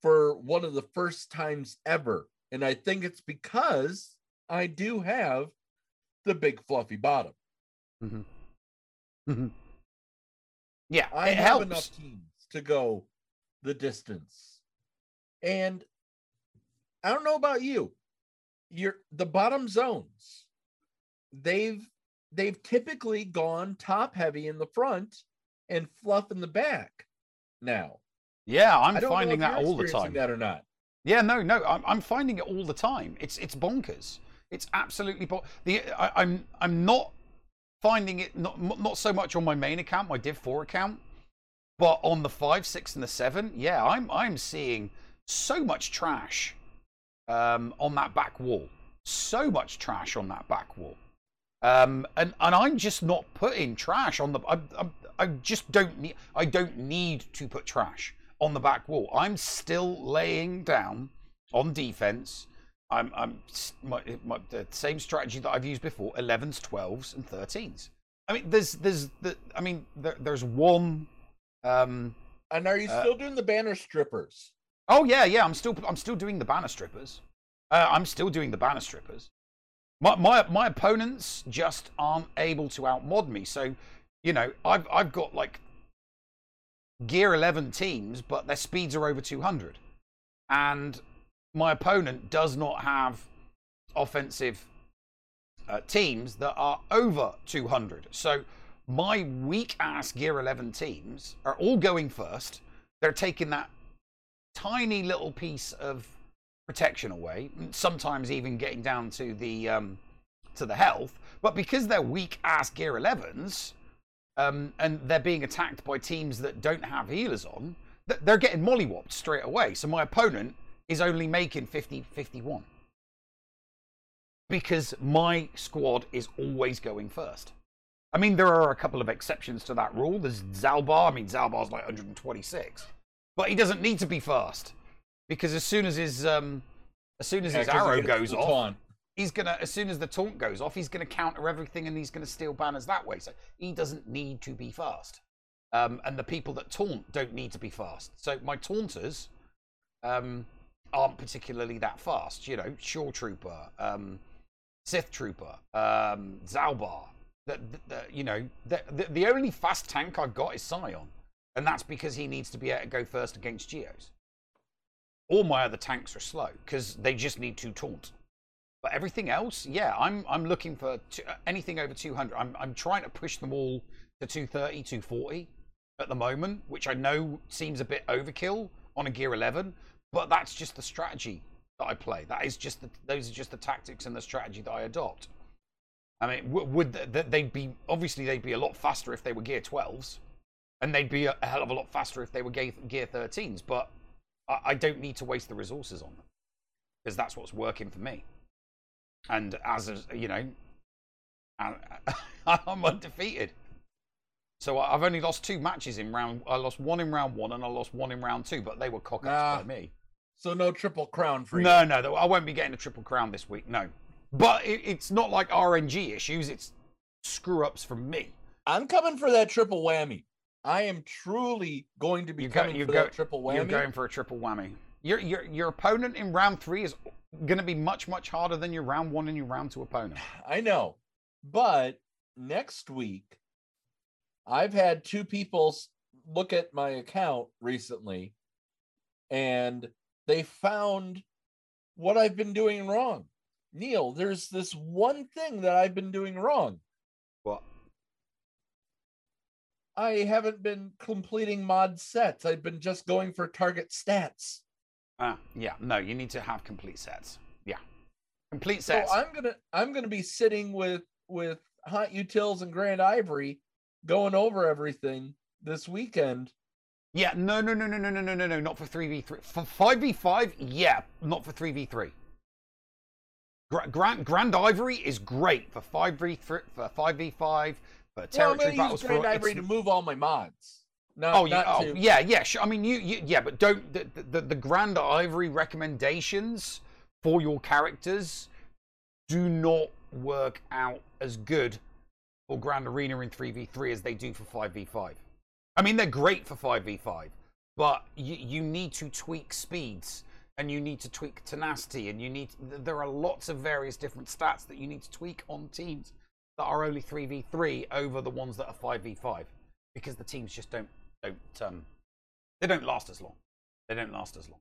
for one of the first times ever And I think it's because I do have the big fluffy bottom. Mhm. Mhm. Yeah, I have helps. enough teams to go the distance. And I don't know about you. You're the bottom zones. They've they've typically gone top heavy in the front and fluff in the back. Now, Yeah, I I'm finding that all the time. That or not? Yeah, no, no, I'm, I'm finding it all the time. It's it's bonkers. It's absolutely bo- the I, I'm I'm not finding it not not so much on my main account, my Div Four account, but on the five, six, and the seven. Yeah, I'm I'm seeing so much trash um, on that back wall. So much trash on that back wall. Um, and and I'm just not putting trash on the. I, I, I just don't need. I don't need to put trash on the back wall. I'm still laying down on defense. I'm I'm my, my, the same strategy that I've used before: 11s, 12s, and 13s. I mean, there's there's the. I mean, there, there's one. Um, And are you Uh, still doing the banner strippers? Oh yeah, yeah. I'm still I'm still doing the banner strippers. Uh, I'm still doing the banner strippers. My my my opponents just aren't able to outmod me. So, you know, I've I've got like gear 11 teams, but their speeds are over 200, and my opponent does not have offensive uh, teams that are over 200. So my weak ass gear 11 teams are all going first. They're taking that tiny little piece of protection away, sometimes even getting down to the um, to the health. But because they're weak ass gear 11s, um, and they're being attacked by teams that don't have healers on, they're getting mollywopped straight away. So my opponent is only making 50 51 because my squad is always going first. I mean, there are a couple of exceptions to that rule. There's Zaalbar. I mean, Zaalbar's like 126, but he doesn't need to be fast because as soon as his um, as soon as Yeah, his arrow goes off, he's gonna as soon as the taunt goes off, he's gonna counter everything and he's gonna steal banners that way. So he doesn't need to be fast. Um, and the people that taunt don't need to be fast. So my taunters um, aren't particularly that fast. You know, Shore Trooper, um, Sith Trooper, um, Zaalbar. The, the, the, you know, the, the only fast tank I've got is Sion, and that's because he needs to be able to go first against Geos. All my other tanks are slow because they just need to taunt. But everything else, yeah, I'm I'm looking for uh, anything over 200. I'm I'm trying to push them all to 230, 240 at the moment, which I know seems a bit overkill on a gear 11, but that's just the strategy that I play. That is just the, those are just the tactics and the strategy that I adopt. I mean, would th- th- they'd be obviously they'd be a lot faster if they were gear 12s, and they'd be a, hell of a lot faster if they were gear, gear 13s. But I, I don't need to waste the resources on them because that's what's working for me. And as a, you know, I'm undefeated. So I've only lost two matches in round. I lost one in round one and I lost one in round two, but they were cock ups Nah. by me. So no triple crown for you. No, no, I won't be getting a triple crown this week. No, but it, it's not like RNG issues. It's screw ups from me. I'm coming for that triple whammy. I am truly going to be You go, coming you for go, that triple whammy. you're going for a triple whammy. Your your your opponent in round three is going to be much much harder than your round one and your round two opponent. I know, but next week, I've had two people look at my account recently, and they found what I've been doing wrong. Neil, there's this one thing that I've been doing wrong. What? I haven't been completing mod sets. I've been just going for target stats. Ah, yeah, no, you need to have complete sets. Yeah, complete So sets. I'm gonna I'm gonna be sitting with with Hot Utils and Grandivory, going over everything this weekend. Yeah, no, no, no, no, no, no, no, no, no, not for three v three. For five v five, yeah, not for three v three. Grand Grandivory is great for five v three, for five v five, for Well, I'm territory gonna battles. Grand for, Ivory to move all my mods. Not, oh, yeah, oh, to, yeah, yeah. Sure. I mean, you, you, yeah, but don't the, the the Grandivory recommendations for your characters do not work out as good for Grand Arena in three v three as they do for five v five. I mean, they're great for five v five, but you you need to tweak speeds and you need to tweak tenacity, and you need. There are lots of various different stats that you need to tweak on teams that are only three v three over the ones that are five v five, because the teams just don't don't um they don't last as long. They don't last as long.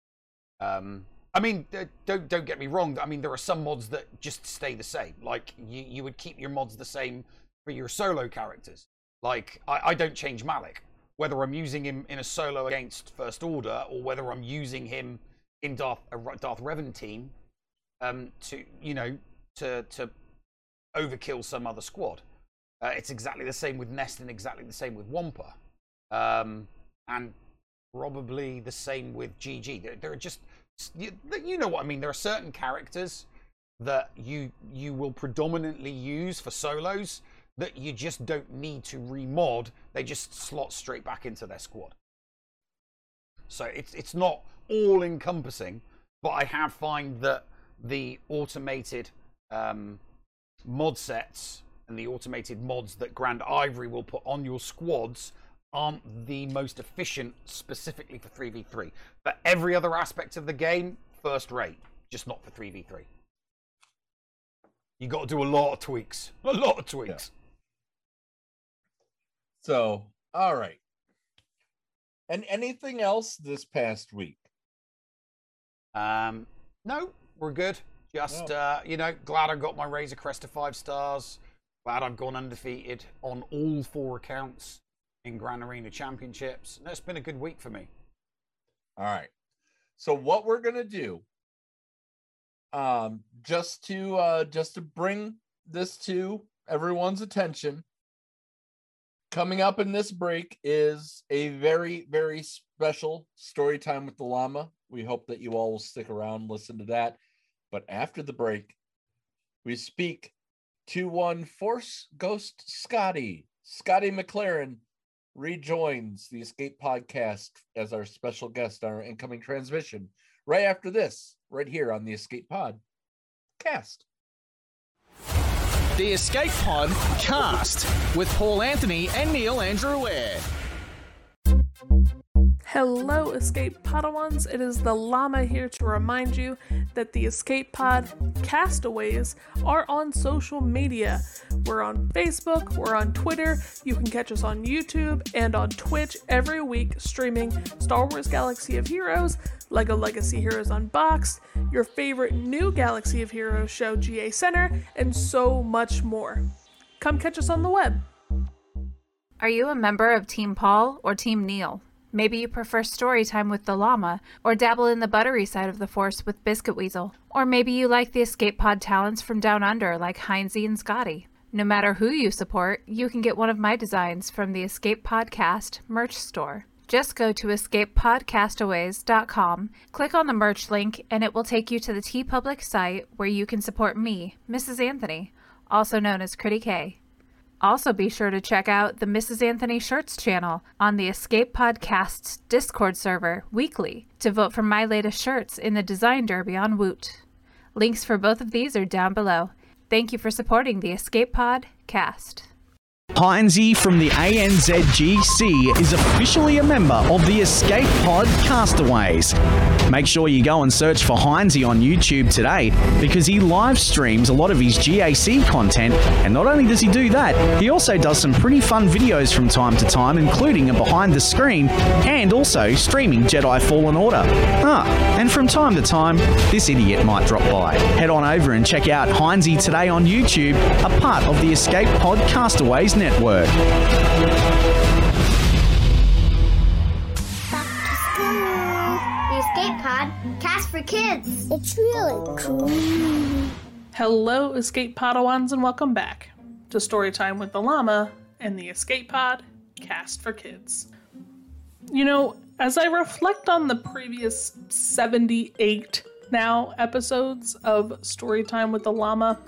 Um, I mean, don't don't get me wrong. I mean, there are some mods that just stay the same. Like you, you would keep your mods the same for your solo characters. Like I, I don't change Malik, whether I'm using him in a solo against First Order or whether I'm using him in Darth a Darth Revan team, um, to you know to to overkill some other squad. Uh, it's exactly the same with Nest and exactly the same with Wampa, um, and probably the same with GG. There, there are just you, you know what I mean. There are certain characters that you you will predominantly use for solos that you just don't need to remod. They just slot straight back into their squad. So it's it's not all encompassing, but I have find that the automated um, mod sets and the automated mods that Grandivory will put on your squads aren't the most efficient specifically for 3v3. But every other aspect of the game, first rate, just not for 3v3. You got to do a lot of tweaks. A lot of tweaks. So, all right. And anything else this past week? Um, no, we're good. Just No. uh, you know, glad I got my Razor Crest to five stars. Glad I've gone undefeated on all four accounts in Grand Arena Championships. And it's been a good week for me. All right. So what we're gonna do, um, just to uh just to bring this to everyone's attention, coming up in this break is a very, very special story time with the llama. We hope that you all will stick around, listen to that. But after the break, we speak to one Force Ghost Scotty. Scotty McLaren rejoins the Escape Podcast as our special guest on our incoming transmission right after this, right here on the Escape Pod cast. The Escape Pod cast with Paul Anthony and Neil Andrew Eyre. Hello, Escape Padawans. It is the Llama here to remind you that the Escape Pod castaways are on social media. We're on Facebook, we're on Twitter. You can catch us on YouTube and on Twitch every week, streaming Star Wars Galaxy of Heroes, Lego Legacy Heroes Unboxed, your favorite new Galaxy of Heroes show, GA Center, and so much more. Come catch us on the web. Are you a member of Team Paul or Team Neil? Maybe you prefer story time with the llama, or dabble in the buttery side of the force with Biscuit Weasel. Or maybe you like the escape pod talents from down under like Heinzie and Scotty. No matter who you support, you can get one of my designs from the Escape Podcast merch store. Just go to escapepodcastaways.com, click on the merch link, and it will take you to the TeePublic site where you can support me, Mrs. Anthony, also known as Critty K. Also, be sure to check out the Mrs. Anthony Shirts channel on the Escape Podcast's Discord server weekly to vote for my latest shirts in the Design Derby on Woot. Links for both of these are down below. Thank you for supporting the Escape Pod cast. Heinzie from the ANZGC is officially a member of the Escape Pod Castaways. Make sure you go and search for Heinzie on YouTube today because he live streams a lot of his GAC content, and not only does he do that, he also does some pretty fun videos from time to time, including a behind the screen and also streaming Jedi Fallen Order. Ah, and from time to time, this idiot might drop by. Head on over and check out Heinzie today on YouTube, a part of the Escape Pod Castaways network. The Escape Pod, cast for kids. It's really cool. Hello, Escape Padawans, and welcome back to Storytime with the Llama and the Escape Pod cast for kids. You know, as I reflect on the previous 78 now episodes of Storytime with the Llama,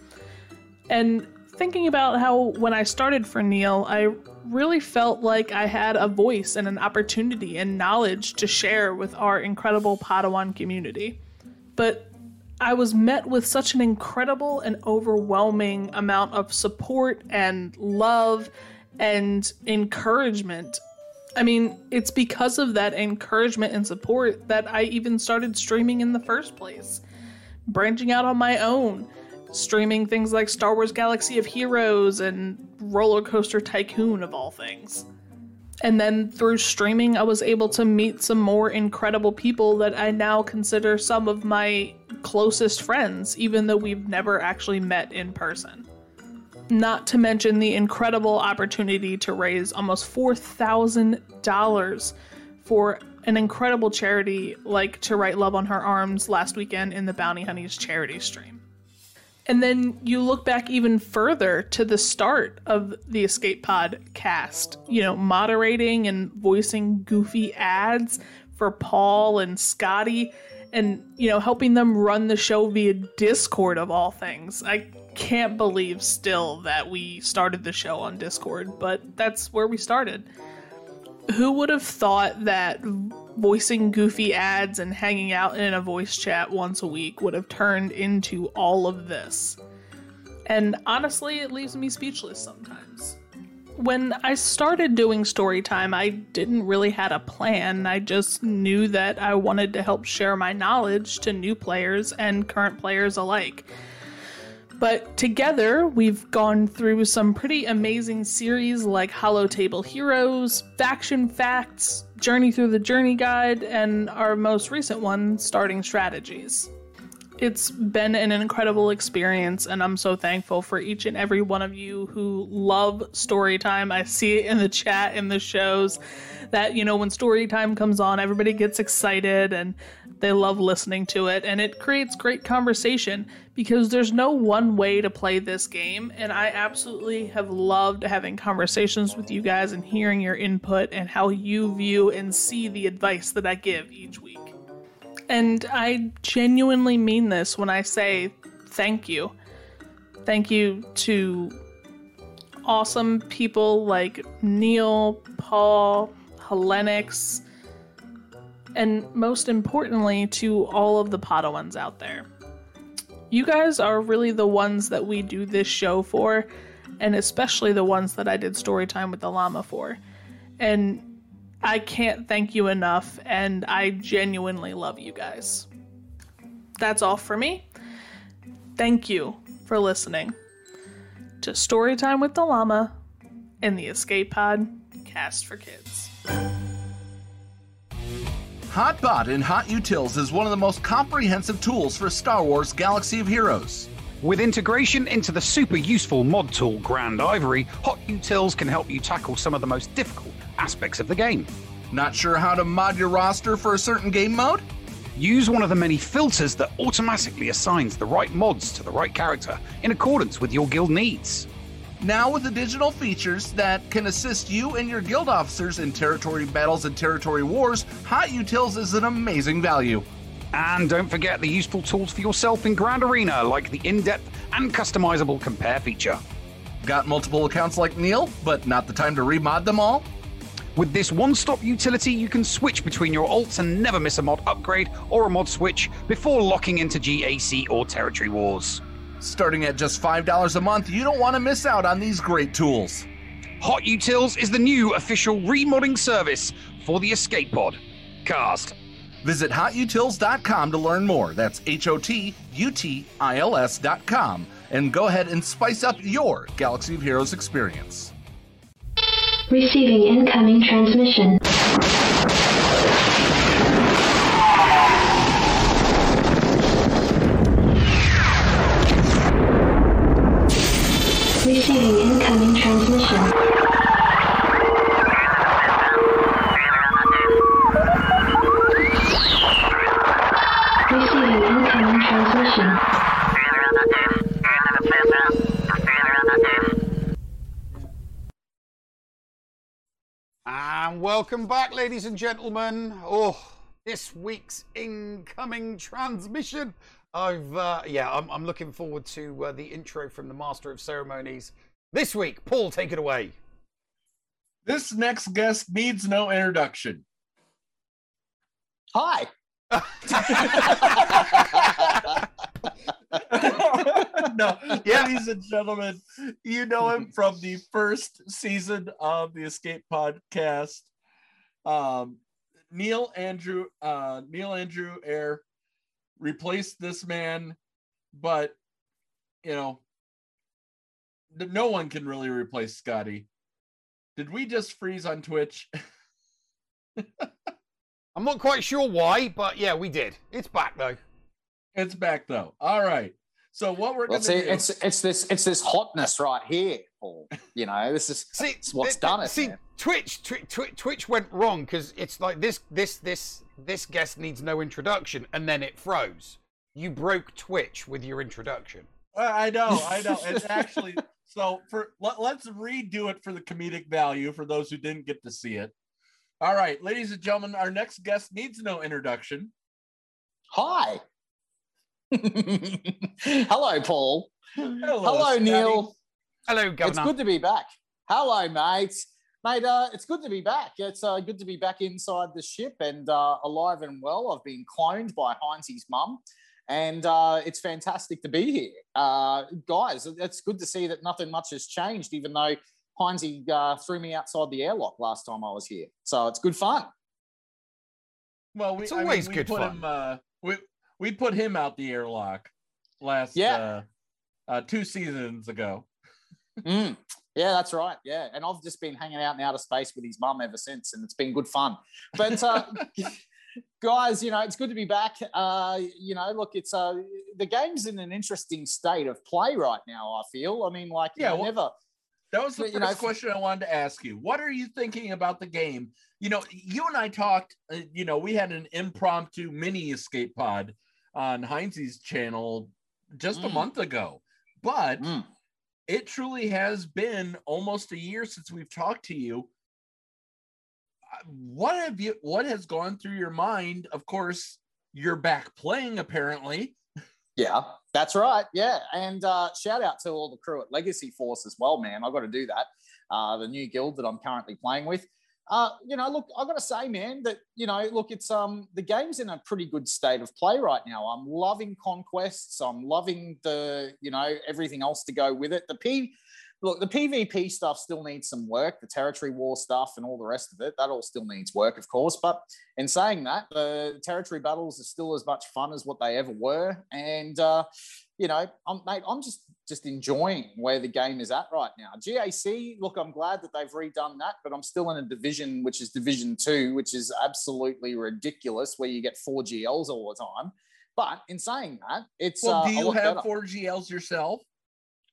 and thinking about how when I started for Neil, I really felt like I had a voice and an opportunity and knowledge to share with our incredible Padawan community. But I was met with such an incredible and overwhelming amount of support and love and encouragement I mean, it's because of that encouragement and support that I even started streaming in the first place. Branching out on my own, streaming things like Star Wars Galaxy of Heroes and Roller Coaster Tycoon, of all things. And then through streaming, I was able to meet some more incredible people that I now consider some of my closest friends, even though we've never actually met in person. Not to mention the incredible opportunity to raise almost $4,000 for an incredible charity like To Write Love on Her Arms last weekend in the Bounty Hunnies charity stream. And then you look back even further to the start of the Escape Pod cast, you know, moderating and voicing goofy ads for Paul and Scotty and, you know, helping them run the show via Discord of all things. I can't believe still that we started the show on Discord, but that's where we started. Who would have thought that voicing goofy ads and hanging out in a voice chat once a week would have turned into all of this? And honestly, it leaves me speechless sometimes. When I started doing story time, I didn't really had a plan. I just knew that I wanted to help share my knowledge to new players and current players alike. But together, we've gone through some pretty amazing series like Holotable Heroes, Faction Facts, Journey Through the Journey Guide, and our most recent one, Starting Strategies. It's been an incredible experience, and I'm so thankful for each and every one of you who love story time. I see it in the chat, in the shows, that, you know, when story time comes on, everybody gets excited and they love listening to it, and it creates great conversation because there's no one way to play this game. And I absolutely have loved having conversations with you guys and hearing your input and how you view and see the advice that I give each week. And I genuinely mean this when I say thank you. Thank you to awesome people like Neil, Paul, Hellenix, and most importantly, to all of the Padawans out there. You guys are really the ones that we do this show for, and especially the ones that I did story time with the Llama for. And I can't thank you enough, and I genuinely love you guys. That's all for me. Thank you for listening to Storytime with the Llama and the Escape Pod Cast for Kids. Hotbot in Hot Utils is one of the most comprehensive tools for Star Wars Galaxy of Heroes. With integration into the super useful mod tool Grandivory, Hot Utils can help you tackle some of the most difficult aspects of the game. Not sure how to mod your roster for a certain game mode? Use one of the many filters that automatically assigns the right mods to the right character in accordance with your guild needs. Now, with additional features that can assist you and your guild officers in territory battles and territory wars, Hot Utils is an amazing value. And don't forget the useful tools for yourself in Grand Arena, like the in depth and customizable compare feature. Got multiple accounts like Neil, but not the time to remod them all? With this one stop utility, you can switch between your alts and never miss a mod upgrade or a mod switch before locking into GAC or Territory Wars. Starting at just $5 a month, you don't want to miss out on these great tools. Hot Utils is the new official remodding service for the Escape Pod. Cast. Visit hotutils.com to learn more. That's H O T U T I L S.com. And go ahead and spice up your Galaxy of Heroes experience. Receiving incoming transmission. Welcome back, ladies and gentlemen. Oh, this week's incoming transmission. I've uh, yeah, I'm, I'm looking forward to uh, the intro from the Master of Ceremonies this week. Paul, take it away. This next guest needs no introduction. Hi. no, ladies and gentlemen, you know him from the first season of the Escape Podcast. Um, Neil Andrew, uh, Neil Andrew Eyre replaced this man, but you know, th- no one can really replace Scotty. Did we just freeze on Twitch? I'm not quite sure why, but yeah, we did. It's back though. It's back though. All right. So what we're Well, gonna see, do? it's it's this it's this hotness right here, Paul. You know, this is See, it's what's th- done it. See, man. Twitch, Twi- Twi- Twitch went wrong because it's like this, this, this, this guest needs no introduction, and then it froze. You broke Twitch with your introduction. Uh, I know, I know. It's actually so for let, let's redo it for the comedic value for those who didn't get to see it. All right, ladies and gentlemen, our next guest needs no introduction. Hi. Hello, Paul. Hello, Hello, Neil. Hello, It's good to be back. Hello, mate. Mate, uh, it's good to be back. It's uh, good to be back inside the ship and uh, alive and well. I've been cloned by Heinz's mum, and uh, it's fantastic to be here. Uh, guys, it's good to see that nothing much has changed, even though Heinzie uh, threw me outside the airlock last time I was here. So it's good fun. Well, we, It's I mean, always we good put fun. Him, uh, we we put him out the airlock last Yeah. uh, uh, two seasons ago. Mm. Yeah, that's right. Yeah, and I've just been hanging out in outer space with his mum ever since, and it's been good fun. But uh, guys, you know, it's good to be back. Uh, you know, look, it's uh, the game's in an interesting state of play right now. I feel. I mean, like, Yeah, yeah, well- never. That was the But, first you know, question I wanted to ask you. What are you thinking about the game? You know, you and I talked. Uh, you know, we had an impromptu mini escape pod on Heinz's channel just a Mm. month ago, but Mm. It truly has been almost a year since we've talked to you. Uh, What have you? What has gone through your mind? Of course, you're back playing. Apparently, Yeah, that's right. Yeah, and uh, shout out to all the crew at Legacy Force as well, man. I've got to do that. Uh, the new guild that I'm currently playing with. Uh, you know, look, I've got to say, man, that you know, look, it's um the game's in a pretty good state of play right now. I'm loving conquests. I'm loving the you know everything else to go with it. The P, look, the PvP stuff still needs some work. The territory war stuff and all the rest of it, that all still needs work, of course. But in saying that, the territory battles are still as much fun as what they ever were. And uh, you know, I'm mate, I'm just just enjoying where the game is at right now. GAC, look, I'm glad that they've redone that, but I'm still in a division which is Division Two, which is absolutely ridiculous, where you get four GLs all the time. But in saying that, it's well, uh, do a you have better. four GLs yourself?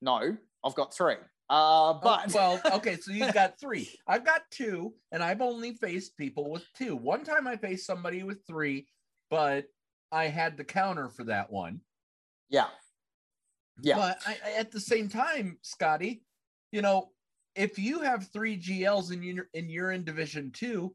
No, I've got three. Uh, Oh, but well, okay, so you've got three. I've got two, and I've only faced people with two. One time I faced somebody with three, but I had the counter for that one. yeah, yeah. But I, I- at the same time, Scotty, you know, if you have three GLs and you're and you're in Division Two,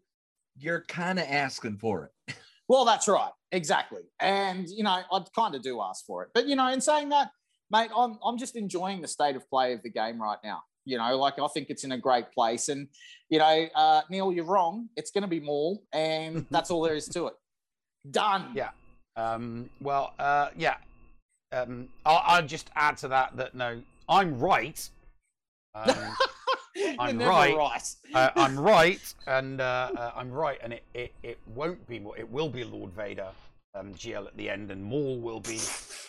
you're kind of asking for it. Well, that's right. Exactly. And, you know, I kind of do ask for it. But, you know, in saying that, mate, I'm, I'm just enjoying the state of play of the game right now. You know, like I think it's in a great place. And, you know, uh, Neil, you're wrong. It's going to be Maul. And that's all there is to it. Done. Yeah. Um, well, uh, yeah. Um, I'll, I'll just add to that that no, I'm right. Um, I'm right. right. uh, I'm right, and uh, uh, I'm right, and it, it, it won't be. More. It will be Lord Vader, um, GL at the end, and Maul will be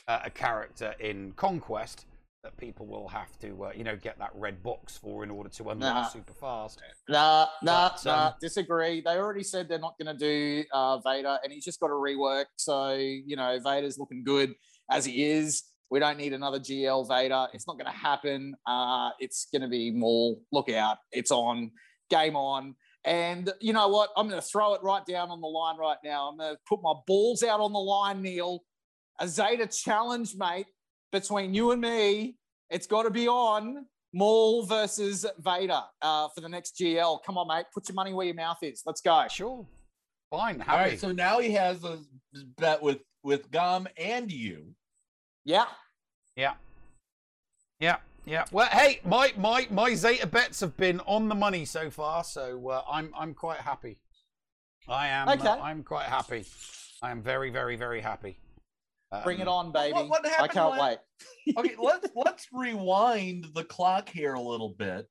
uh, a character in Conquest that people will have to, uh, you know, get that red box for in order to unlock Nah. super fast. Nah, nah, But, nah. um, Disagree. They already said they're not going to do uh, Vader, and he's just got to rework. So you know, Vader's looking good as he is. We don't need another GL Vader. It's not going to happen. Uh, it's going to be Maul. Look out! It's on. Game on. And you know what? I'm going to throw it right down on the line right now. I'm going to put my balls out on the line, Neil. A Zeta challenge, mate, between you and me. It's got to be on. Maul versus Vader uh, for the next GL. Come on, mate. Put your money where your mouth is. Let's go. Sure. Fine. All right. So now he has a bet with with Gum and you. Yeah. Yeah. Yeah. Yeah. Well, hey, my my my Zeta bets have been on the money so far, so uh, I'm I'm quite happy. I am. Okay. uh, I'm quite happy. I am very very very happy. Bring it Um, on, baby. What, what I can't when- wait. okay, let's let's rewind the clock here a little bit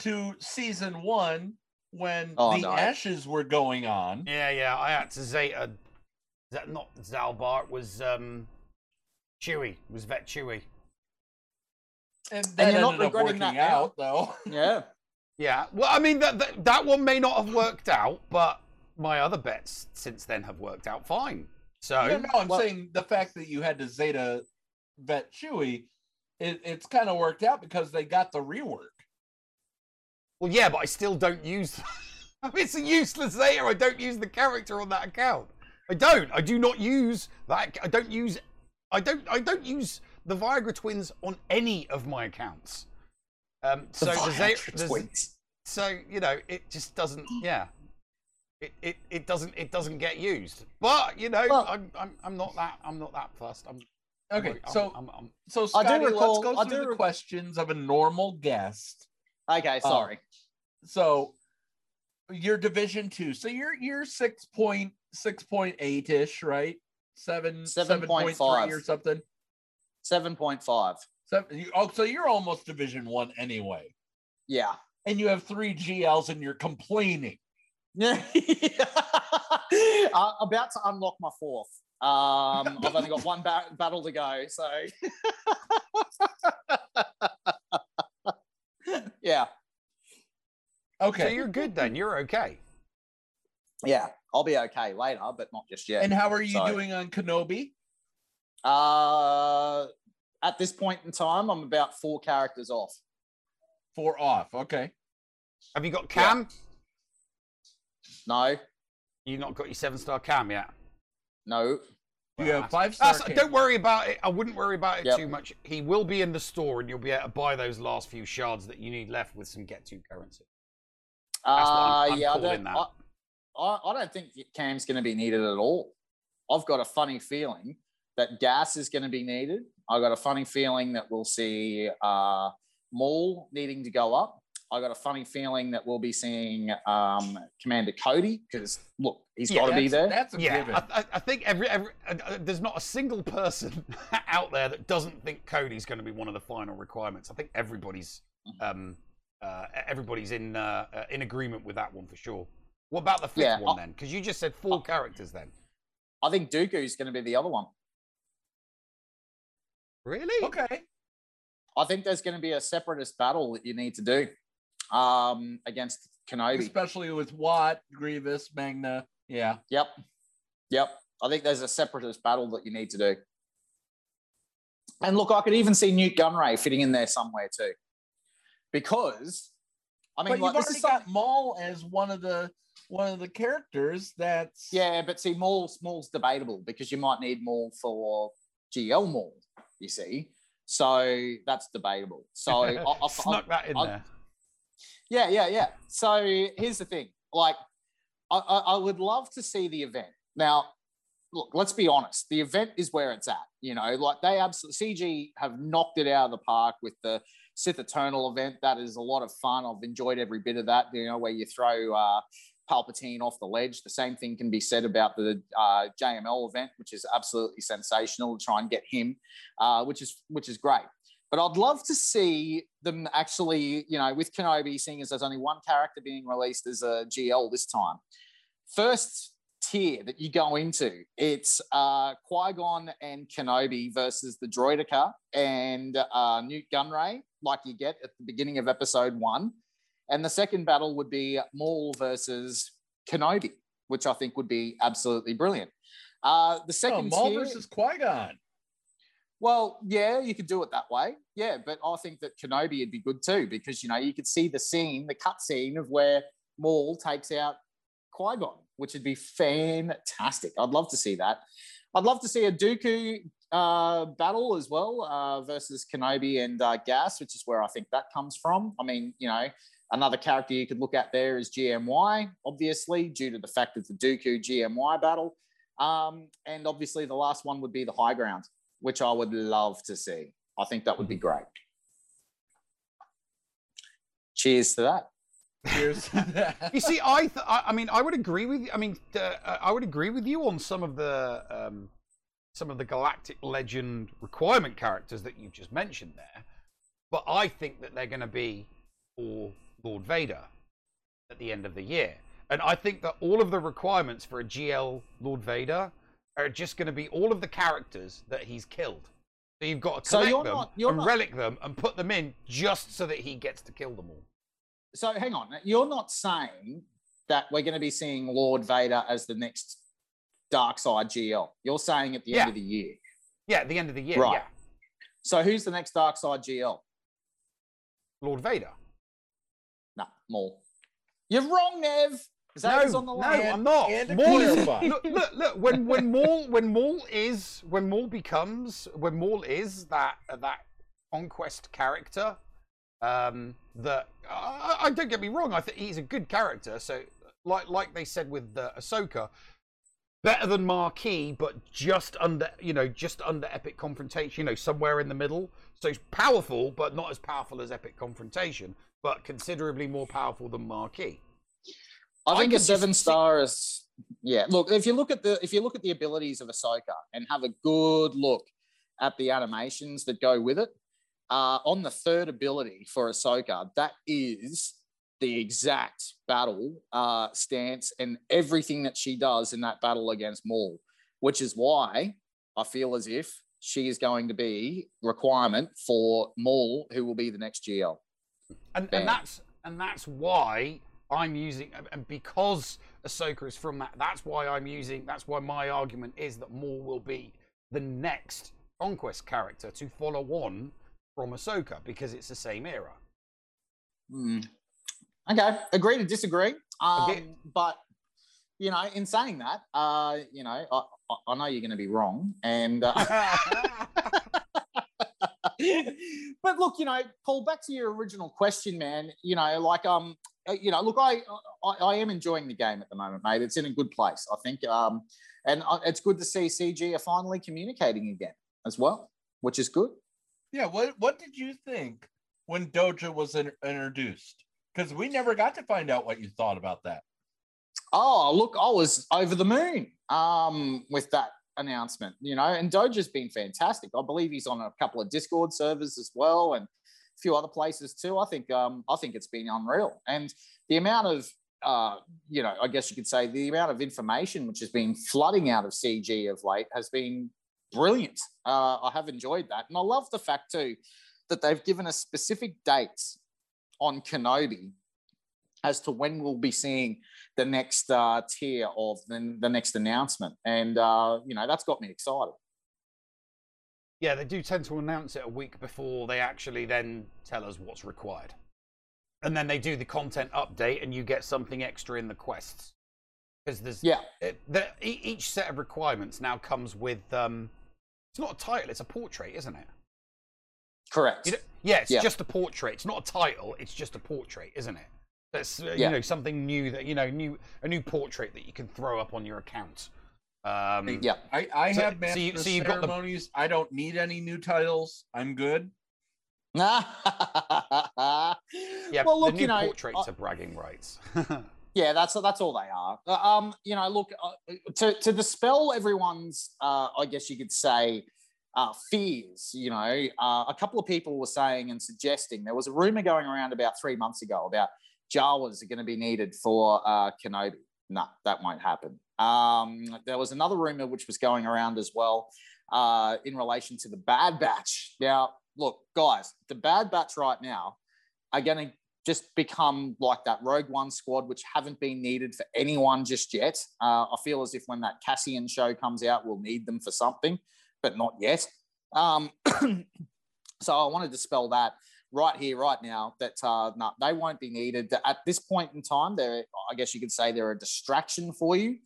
to season one when Oh, the no. ashes were going on. Yeah, yeah. I had to Zeta. Is that not Zaalbar? It was um, Chewie. Was Vet Chewie. And And that you're not ended up regretting working that now. out, though. Yeah. Yeah. Well, I mean that, that that one may not have worked out, but my other bets since then have worked out fine. So no, no, I'm saying the fact that you had to Zeta vet Chewie, it, it's kind of worked out because they got the rework. Well, yeah, but I still don't use. I mean, it's a useless Zeta. I don't use the character on that account. I don't. I do not use that. I don't use. I don't. I don't use the Viagra twins on any of my accounts. Um, The so the, Zeta. Viagra the- twins. So you know, it just doesn't. Yeah. It, it, it doesn't it doesn't get used, but you know I'm, I'm I'm not that I'm not that fussed. I'm Okay, I'm- so I'm- I'm- so I do Scotty, recall- let's go I through do the rec- questions of a normal guest. Okay, Uh, sorry. so your division two, so you're you're six point six point eight ish, right? Seven seven point 7.5. three or something. Seven point five. Seven, oh, so you're almost division one anyway, Yeah. and you have three GLs, and you're complaining. Yeah. uh, about to unlock my fourth. Um, I've only got one ba- battle to go, so yeah. Okay. So you're good then. You're okay. Yeah, I'll be okay later, but not just yet. And how are you So, doing on Kenobi? Uh, at this point in time, I'm about four characters off. Four off. Okay. Have you got KAM? No. You not got your seven star KAM yet? No. You have five that's- star. Don't worry about it. I wouldn't worry about it Yep. too much. He will be in the store, and you'll be able to buy those last few shards that you need left with some get to currency. That's what I'm- Uh, I'm yeah, I don't, that. I, I, I don't think KAM's going to be needed at all. I've got a funny feeling that GAS is going to be needed. I've got a funny feeling that we'll see uh, Maul needing to go up. I got a funny feeling that we'll be seeing um, Commander Cody because look, he's got to be there. That's a yeah, given. I, I- I think every, every uh, uh, there's not a single person out there that doesn't think Cody's going to be one of the final requirements. I think everybody's um, uh, everybody's in uh, uh, in agreement with that one for sure. What about the fifth Yeah, one I- then? Because you just said four characters then. I think Dooku's going to be the other one. Really? Okay. I think there's going to be a separatist battle that you need to do um, against Kenobi. Especially with Wat, Grievous, Magna. Yeah. Yep. Yep. I think there's a separatist battle that you need to do. And look, I could even see Nute Gunray fitting in there somewhere too. Because I mean but like, you've already is got Maul as one of the one of the characters that's Yeah, but see, Maul's Maul's debatable because you might need Maul for GL Maul, you see. So that's debatable. So I, I, Snuck that in I- there. Yeah, yeah, yeah. So here's the thing. Like, I, I, I would love to see the event. Now, look, let's be honest. The event is where it's at. You know, like they absolutely CG have knocked it out of the park with the Sith Eternal event. That is a lot of fun. I've enjoyed every bit of that. You know, where you throw uh, Palpatine off the ledge. The same thing can be said about the uh, JML event, which is absolutely sensational to try and get him, uh, which is which is great. But I'd love to see them actually, you know, with Kenobi, seeing as there's only one character being released as a GL this time. First tier that you go into, it's uh, Qui Gon and Kenobi versus the Droideka and uh, Nute Gunray, like you get at the beginning of episode one. And the second battle would be Maul versus Kenobi, which I think would be absolutely brilliant. Uh, the oh, second Maul tier, versus Qui Gon. well, yeah, you could do it that way. Yeah, but I think that Kenobi would be good too because you know you could see the scene, the cut scene of where Maul takes out Qui Gon, which would be fantastic. I'd love to see that. I'd love to see a Dooku uh, battle as well uh, versus Kenobi and uh, GAS, which is where I think that comes from. I mean, you know, another character you could look at there is GMY, obviously, due to the fact of the Dooku GMY battle. Um, and obviously, the last one would be the High Ground which I would love to see. I think that would be great. Cheers to that. Cheers. you see, I, th- I, I mean, I would agree with you. I mean, uh, I would agree with you on some of the, um, some of the galactic legend requirement characters that you've just mentioned there. But I think that they're going to be for Lord Vader. at the end of the year. And I think that all of the requirements for a GL Lord Vader are just going to be all of the characters that he's killed. So you've got to So collect you're them not- and not- relic them and put them in just so that he gets to kill them all. So hang on, you're not saying that we're going to be seeing Lord Vader as the next Dark Side GL. You're saying at the Yeah. end of the year. Yeah, at the end of the year. Right. Yeah. So who's the next Dark Side GL? Lord Vader. Nah, Maul. You're wrong, Nev. Zeta's no, on the no, line. I'm not. and Maul is, clarify. look, look, look. When when Maul when Maul is when Maul becomes when Maul is that that conquest character, um, that I, I don't get me wrong. I think he's a good character. So like like they said with uh, Ahsoka, better than Marquee, but just under you know just under Epic Confrontation. You know somewhere in the middle. So it's powerful, but not as powerful as Epic Confrontation, but considerably more powerful than Marquee. I think could a seven star is yeah. Look, if you look at the if you look at the abilities of Ahsoka and have a good look at the animations that go with it, uh, on the third ability for Ahsoka, that is the exact battle uh, stance and everything that she does in that battle against Maul, which is why I feel as if she is going to be requirement for Maul, who will be the next GL. and, and that's and that's why I'm using and because Ahsoka is from that. That's why I'm using. That's why my argument is that Maul will be the next conquest character to follow on from Ahsoka because it's the same era. Hmm. Okay, agree to disagree. Um, Okay. But you know, in saying that, uh, you know, I, I- I know you're going to be wrong, and uh, but look, you know, Paul, back to your original question, man. You know, like um, uh, you know, look, I, I I am enjoying the game at the moment, mate. It's in a good place, I think. Um, and uh, it's good to see CG are finally communicating again as well, which is good. Yeah, what what did you think when Doja was in, introduced? Because we never got to find out what you thought about that. Oh, look, I was over the moon um, with that announcement, you know, and Doja's been fantastic. I believe he's on a couple of Discord servers as well and a few other places too. I think um, I think it's been unreal. And the amount of uh, you know, I guess you could say the amount of information which has been flooding out of CG of late has been brilliant. Uh, I have enjoyed that. And I love the fact too that they've given us specific dates on Kenobi as to when we'll be seeing the next uh, tier of the, the next announcement. And, uh, you know, that's got me excited. Yeah, they do tend to announce it a week before they actually then tell us what's required. And then they do the content update and you get something extra in the quests. Because there's Yeah. it, the, e- each set of requirements now comes with um it's not a title, it's a portrait, isn't it? Correct. You know, yeah, it's Yeah. just a portrait. It's not a title, it's just a portrait, isn't it? That's uh, Yeah. you know something new that you know new a new portrait that you can throw up on your account. Um yeah. I, I So- have so you- so you've got the- ceremonies. I don't need any new titles. I'm good. Yeah, well, look, the new you know, portraits I- are bragging rights. Yeah, that's that's all they are. Uh, Um, you know, look uh, to to dispel everyone's, uh, I guess you could say, uh, fears. You know, uh, a couple of people were saying and suggesting there was a rumor going around about three months ago about Jawas are going to be needed for uh, Kenobi. No, that won't happen. Um, there was another rumor which was going around as well uh, in relation to the Bad Batch. Now, look, guys, the Bad Batch right now are going to just become like that Rogue One squad, which haven't been needed for anyone just yet. Uh, I feel as if when that Cassian show comes out, we'll need them for something, but not yet. Um, so I wanted to spell that right here, right now, that uh, no, they won't be needed at this point in time. They're, I guess you could say, they're a distraction for you.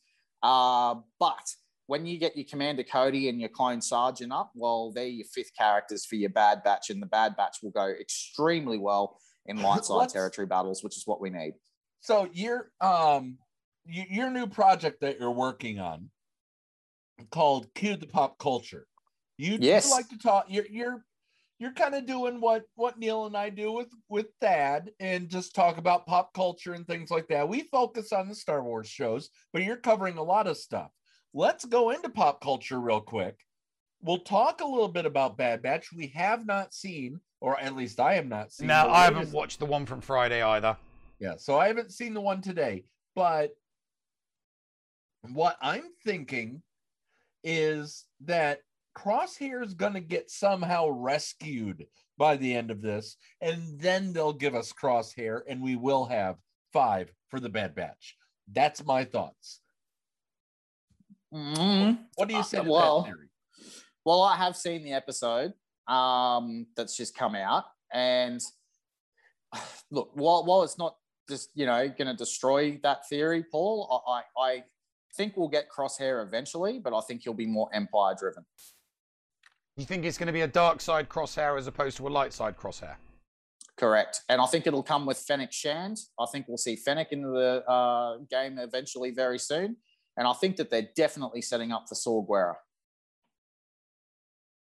Uh, but when you get your Commander Cody and your Clone Sergeant up, well, they're your fifth characters for your Bad Batch, and the Bad Batch will go extremely well in light side territory battles, which is what we need. So your um your new project that you're working on called Cue the Pop Culture. You you Yes. like to talk you're you're you're kind of doing what what Neil and I do with with Thad and just talk about pop culture and things like that. We focus on the Star Wars shows, but you're covering a lot of stuff. Let's go into pop culture real quick. We'll talk a little bit about Bad Batch. We have not seen, or at least I have not seen. no, I haven't latest- watched the one from Friday either. Yeah, so I haven't seen the one today, but what I'm thinking is that Crosshair is going to get somehow rescued by the end of this, and then they'll give us Crosshair, and we will have five for the Bad Batch. That's my thoughts. What do you say Uh, well? Well, I have seen the episode um, that's just come out, and look, while, while it's not just you know going to destroy that theory, Paul, I, I I think we'll get Crosshair eventually, but I think he'll be more Empire driven. You think it's going to be a dark side crosshair as opposed to a light side crosshair? Correct, and I think it'll come with Fennec Shand. I think we'll see Fennec in the uh, game eventually, very soon, and I think that they're definitely setting up for Saw Gerrera.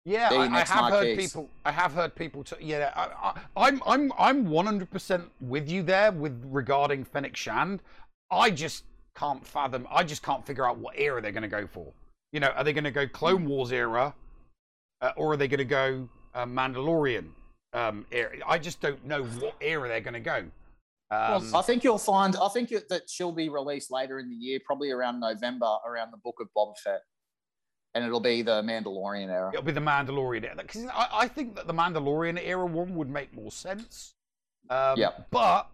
Yeah, I, I have heard people. I have heard people. T- yeah, I, I, I'm I'm I'm 100 percent with you there with regarding Fennec Shand. I just can't fathom. I just can't figure out what era they're going to go for. You know, are they going to go Clone Wars era, uh, or are they going to go uh, Mandalorian um, era? I just don't know what era they're going to go. Um, I think you'll find. I think that she'll be released later in the year, probably around November, around the Book of Boba Fett, and it'll be the Mandalorian era. It'll be the Mandalorian era. Because I, I think that the Mandalorian era one would make more sense. Um, Yep. But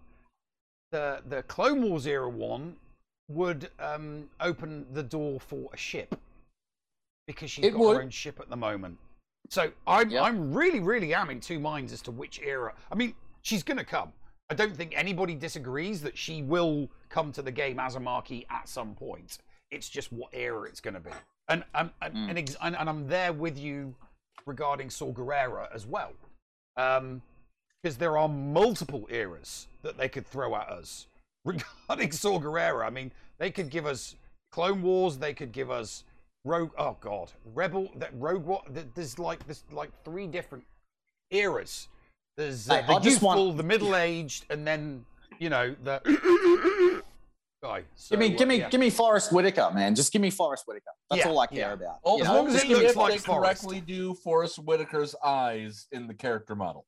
the the Clone Wars era one would um, open the door for a ship because she's It got would. her own ship at the moment. So I'm I'm really really am in two minds as to which era. I mean, she's gonna come. I don't think anybody disagrees that she will come to the game as a marquee at some point. It's just what era it's going to be. And and and, Mm. and, ex- and and I'm there with you regarding Saw Gerrera as well, because there are multiple eras that they could throw at us regarding Saw Gerrera. I mean, they could give us Clone Wars. They could give us Rogue. Oh God, Rebel. That Rogue. What? There's like there's like three different eras. There's uh, Hey, the I just want- the middle-aged, and then you know the guy. So, give me, give me, yeah. give me Forest Whitaker, man. Just give me Forest Whitaker. That's Yeah, all I care yeah. about. Oh, as know? long as Just they, if like they Forest. correctly do Forest Whitaker's eyes in the character model.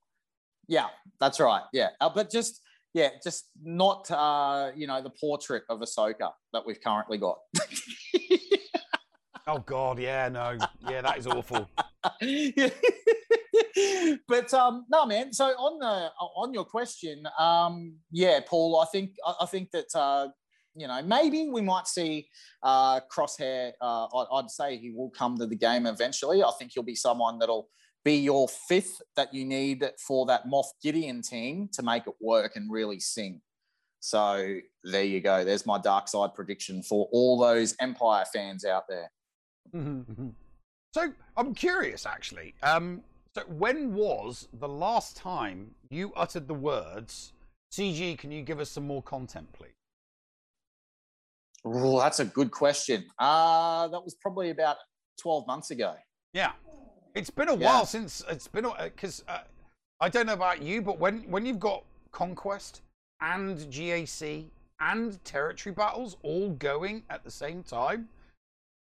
Yeah, that's right. Yeah, uh, but just yeah, just not uh, you know the portrait of Ahsoka that we've currently got. Oh God, yeah, no, yeah, that is awful. but um, no, man. So on the on your question, um, yeah, Paul, I think I, think that uh, you know maybe we might see uh, Crosshair. Uh, I, I'd say he will come to the game eventually. I think he'll be someone that'll be your fifth that you need for that Moff Gideon team to make it work and really sing. So there you go. There's my dark side prediction for all those Empire fans out there. Mhm. so I'm curious, actually. Um, so when was the last time you uttered the words, "CG"? Can you give us some more content, please? Oh, that's a good question. Uh, that was probably about 12 months ago. Yeah, it's been a Yeah. while since it's been because uh, I don't know about you, but when when you've got conquest and GAC and territory battles all going at the same time,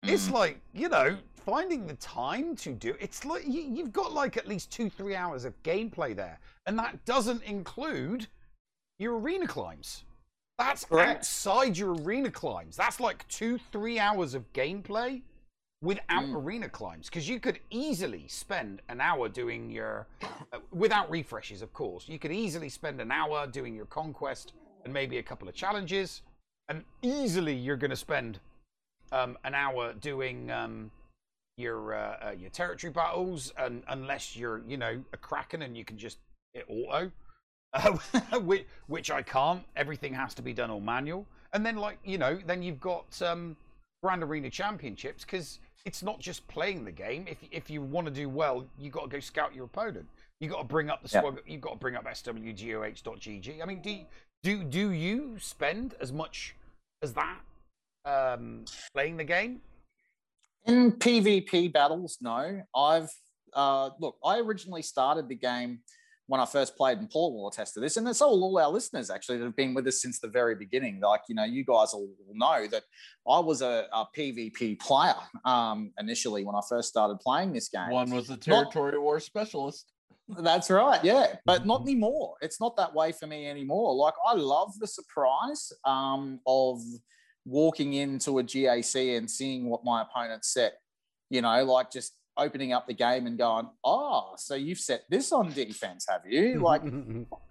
it's like you know finding the time to do. It's like you, you've got like at least two three hours of gameplay there, and that doesn't include your arena climbs. That's outside your arena climbs. That's like two three hours of gameplay without Mm. arena climbs because you could easily spend an hour doing your uh, without refreshes of course you could easily spend an hour doing your conquest and maybe a couple of challenges and easily you're going to spend um, an hour doing um, your uh, uh, your territory battles and unless you're you know a kraken and you can just hit auto uh, which, which I can't. Everything has to be done all manual. And then, like you know, then you've got um, Grand Arena Championships because it's not just playing the game. If if you want to do well, you got to go scout your opponent. You got to bring up the Yeah. swag. You got to bring up swgoh.gg. I mean, do do do you spend as much as that um, playing the game? In PvP battles, no. I've uh, look. I originally started the game when I first played, and Paul will attest to this, and it's all all our listeners actually that have been with us since the very beginning. Like you know, you guys all know that I was a, a PvP player um, initially when I first started playing this game. One was a Not- war specialist. That's right. Yeah, but not anymore. It's not that way for me anymore. Like I love the surprise um, of walking into a GAC and seeing what my opponent set. You know, like just opening up the game and going, "Oh, so you've set this on defense, have you?" Like,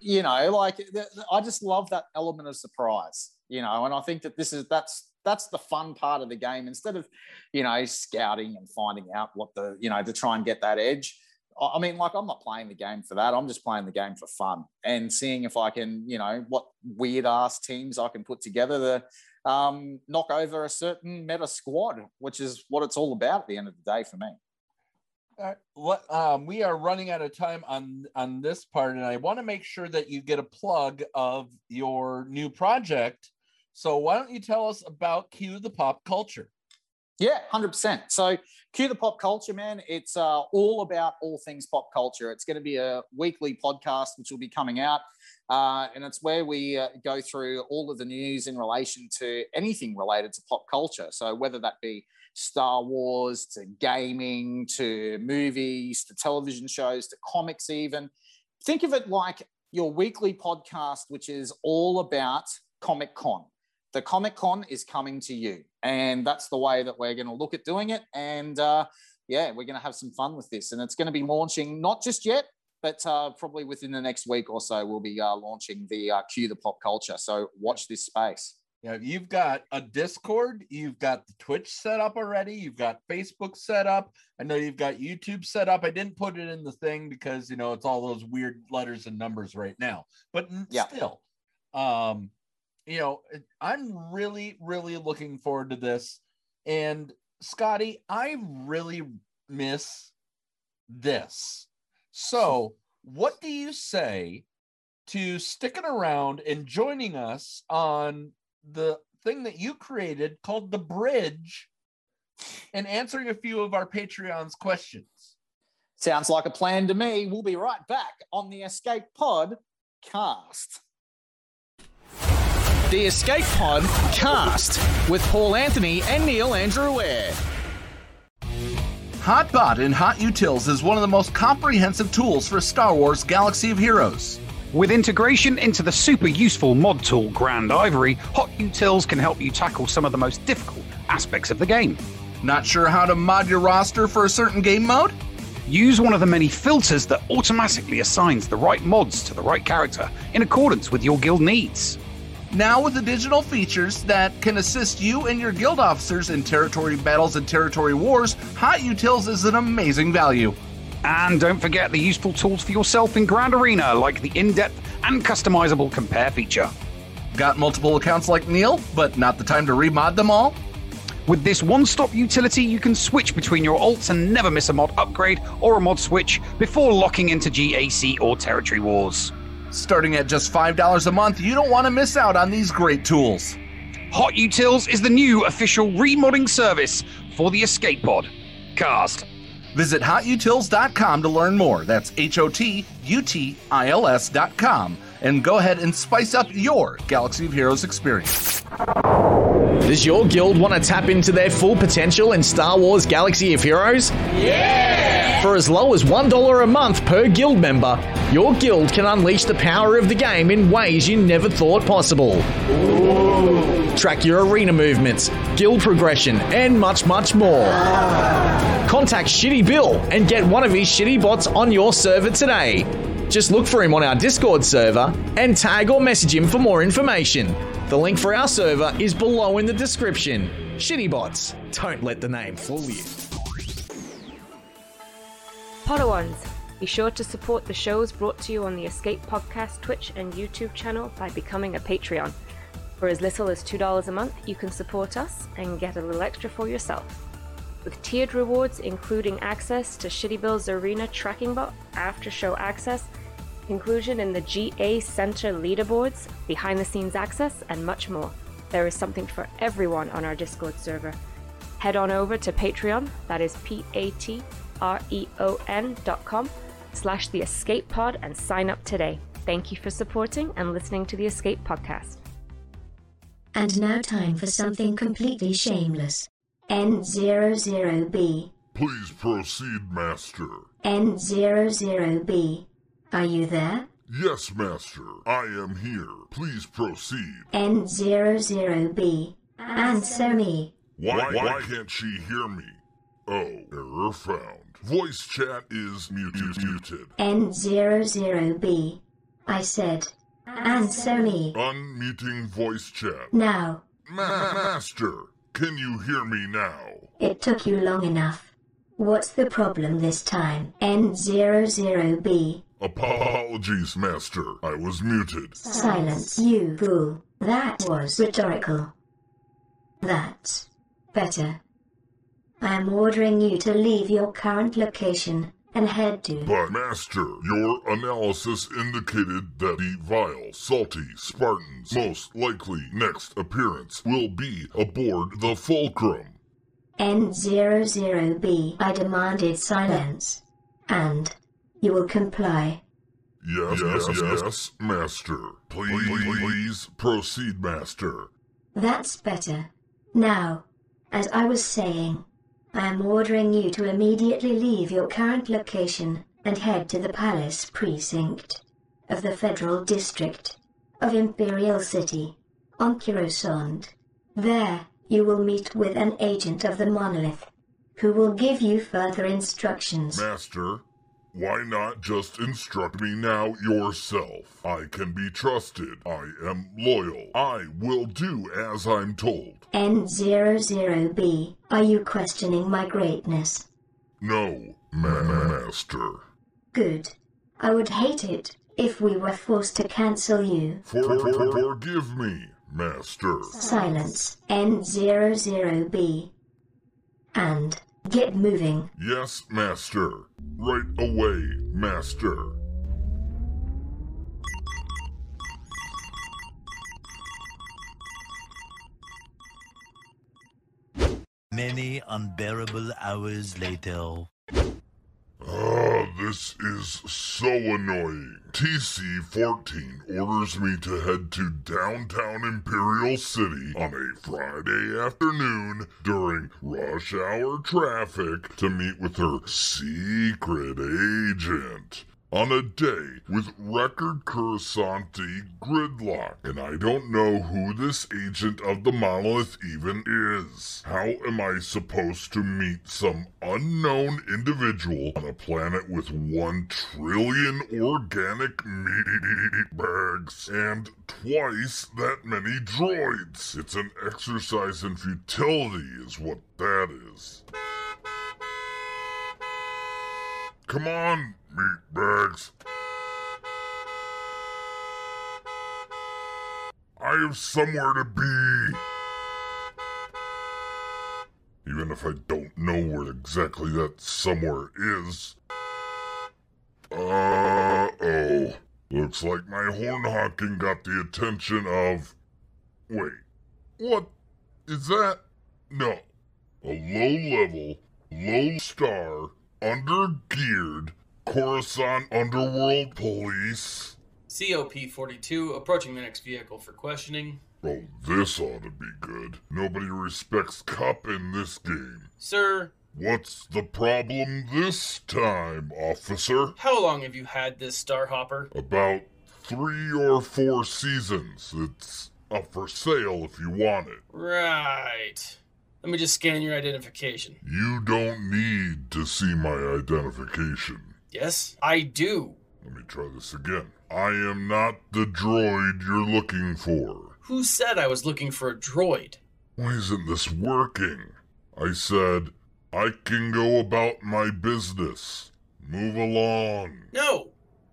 you know, like th- th- I just love that element of surprise. You know, and I think that this is that's that's the fun part of the game. Instead of, you know, scouting and finding out what the you know to try and get that edge. I I mean, like I'm not playing the game for that. I'm just playing the game for fun and seeing if I can, you know, what weird ass teams I can put together to um, knock over a certain meta squad, which is what it's all about at the end of the day for me. Right, what um, we are running out of time on on this part, and I want to make sure that you get a plug of your new project. So why don't you tell us about Cue the Pop Culture? Yeah, hundred percent. So, cue the pop culture, man. It's uh, all about all things pop culture. It's going to be a weekly podcast which will be coming out, uh, and it's where we uh, go through all of the news in relation to anything related to pop culture. So, whether that be Star Wars to gaming to movies to television shows to comics, even think of it like your weekly podcast, which is all about Comic Con the Comic Con is coming to you. And that's the way that we're going to look at doing it. And uh, yeah, we're going to have some fun with this. And it's going to be launching not just yet, but uh, probably within the next week or so, we'll be uh, launching the uh, Cue the Pop Culture. So watch this space. Yeah, you've got a Discord, you've got the Twitch set up already, you've got Facebook set up. I know you've got YouTube set up. I didn't put it in the thing because you know it's all those weird letters and numbers right now. But Yeah. still, um, you know, I'm really, really looking forward to this. And Scotty, I really miss this. So, what do you say to sticking around and joining us on the thing that you created called the bridge and answering a few of our Patreon's questions? Sounds like a plan to me. We'll be right back on the Escape Pod cast. The Escape Pod cast with Paul Anthony and Neil Andrew Eyre. Hotbot in Hot Utils is one of the most comprehensive tools for Star Wars Galaxy of Heroes. With integration into the super useful mod tool Grandivory, Hot Utils can help you tackle some of the most difficult aspects of the game. Not sure how to mod your roster for a certain game mode? Use one of the many filters that automatically assigns the right mods to the right character in accordance with your guild needs. Now, with additional features that can assist you and your guild officers in territory battles and territory wars, Hot Utils is an amazing value. And don't forget the useful tools for yourself in Grand Arena, like the in depth and customizable compare feature. Got multiple accounts like Neil, but not the time to remod them all? With this one stop utility, you can switch between your alts and never miss a mod upgrade or a mod switch before locking into GAC or Territory Wars. Starting at just $5 a month, you don't want to miss out on these great tools. Hot Utils is the new official remodding service for the Escape Pod. Cast. Visit hotutils.com to learn more. That's H O T U T I L S.com. And go ahead and spice up your Galaxy of Heroes experience. Does your guild want to tap into their full potential in Star Wars Galaxy of Heroes? Yeah! For as low as $1 a month per guild member, your guild can unleash the power of the game in ways you never thought possible. Track your arena movements, guild progression, and much, much more. Contact Shitty Bill and get one of his shitty bots on your server today. Just look for him on our Discord server and tag or message him for more information. The link for our server is below in the description. Shitty bots, don't let the name fool you. Podawans, be sure to support the shows brought to you on the Escape Podcast Twitch and YouTube channel by becoming a Patreon. For as little as $2 a month, you can support us and get a little extra for yourself. With tiered rewards including access to Shitty Bill's Arena tracking bot, after show access, inclusion in the GA Center leaderboards, behind the scenes access, and much more. There is something for everyone on our Discord server. Head on over to Patreon, that is P A T R E O N dot com slash the escape pod and sign up today. Thank you for supporting and listening to the Escape Podcast. And now time for something completely shameless. N00B. Please proceed, Master. N00B. Are you there? Yes, Master. I am here. Please proceed. N00B. Answer me. Why, why can't she hear me? Oh, error found. Voice chat is muted. muted. N00B. I said, answer me. Unmuting voice chat. Now. Ma- Master, can you hear me now? It took you long enough. What's the problem this time? N00B. Apologies, Master. I was muted. Silence, you fool. That was rhetorical. That's better. I am ordering you to leave your current location and head to. But, Master, your analysis indicated that the vile, salty Spartan's most likely next appearance will be aboard the Fulcrum. N00B. I demanded silence. And you will comply. Yes, yes, yes, yes, Master. Please, please proceed, Master. That's better. Now, as I was saying, I am ordering you to immediately leave your current location and head to the Palace Precinct of the Federal District of Imperial City on Coruscant. There, you will meet with an agent of the Monolith who will give you further instructions. Master, why not just instruct me now yourself? I can be trusted. I am loyal. I will do as I'm told. N00B, are you questioning my greatness? No, ma- Master. Good. I would hate it if we were forced to cancel you. For, for, forgive me, Master. Silence, N00B. And get moving. Yes, Master. Right away, Master. Many unbearable hours later. Ah. This is so annoying. TC 14 orders me to head to downtown Imperial City on a Friday afternoon during rush hour traffic to meet with her secret agent. On a day with record Coruscanti gridlock, and I don't know who this agent of the monolith even is. How am I supposed to meet some unknown individual on a planet with one trillion organic meat bags and twice that many droids? It's an exercise in futility, is what that is. Come on, meat bags. I have somewhere to be. Even if I don't know where exactly that somewhere is. Uh oh. Looks like my horn honking got the attention of. Wait. What is that? No. A low level, low star, under-geared Coruscant Underworld Police. COP 42 approaching the next vehicle for questioning. Oh, this ought to be good. Nobody respects Cup in this game. Sir, What's the problem this time, officer? how long have you had this Starhopper? About three or four seasons. It's up for sale if you want it. Right. Let me just scan your identification. You don't need to see my identification. Yes, I do. Let me try this again. I am not the droid you're looking for. Who said I was looking for a droid? Why isn't this working? I said, I can go about my business. Move along. No,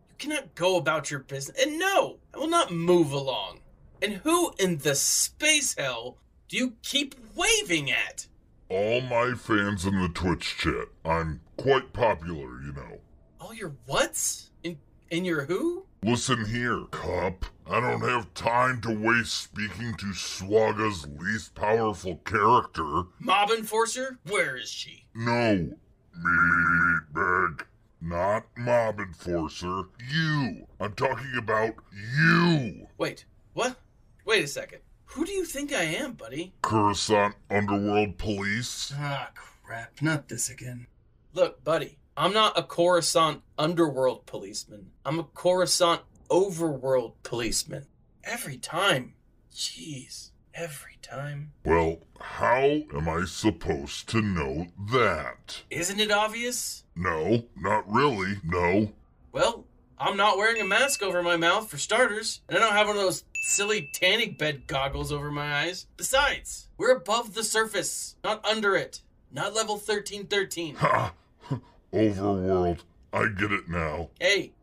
you cannot go about your business. And no, I will not move along. And who in the space hell do you keep waving at? All my fans in the Twitch chat. I'm quite popular, you know. All your whats? In in your who? Listen here, Cup. I don't have time to waste speaking to Swaga's least powerful character. Mob enforcer? Where is she? No, meatbag. Not mob enforcer. You. I'm talking about you. Wait, what? Wait a second. Who do you think I am, buddy? Coruscant Underworld Police. Ah, crap. Not this again. Look, buddy, I'm not a Coruscant underworld policeman. I'm a Coruscant overworld policeman. Every time. Jeez. Every time. Well, how am I supposed to know that? Isn't it obvious? No, not really. No. Well, I'm not wearing a mask over my mouth for starters, and I don't have one of those silly tanning bed goggles over my eyes. Besides, we're above the surface, not under it. Not level 1313. Ha! Overworld. I get it now. Hey,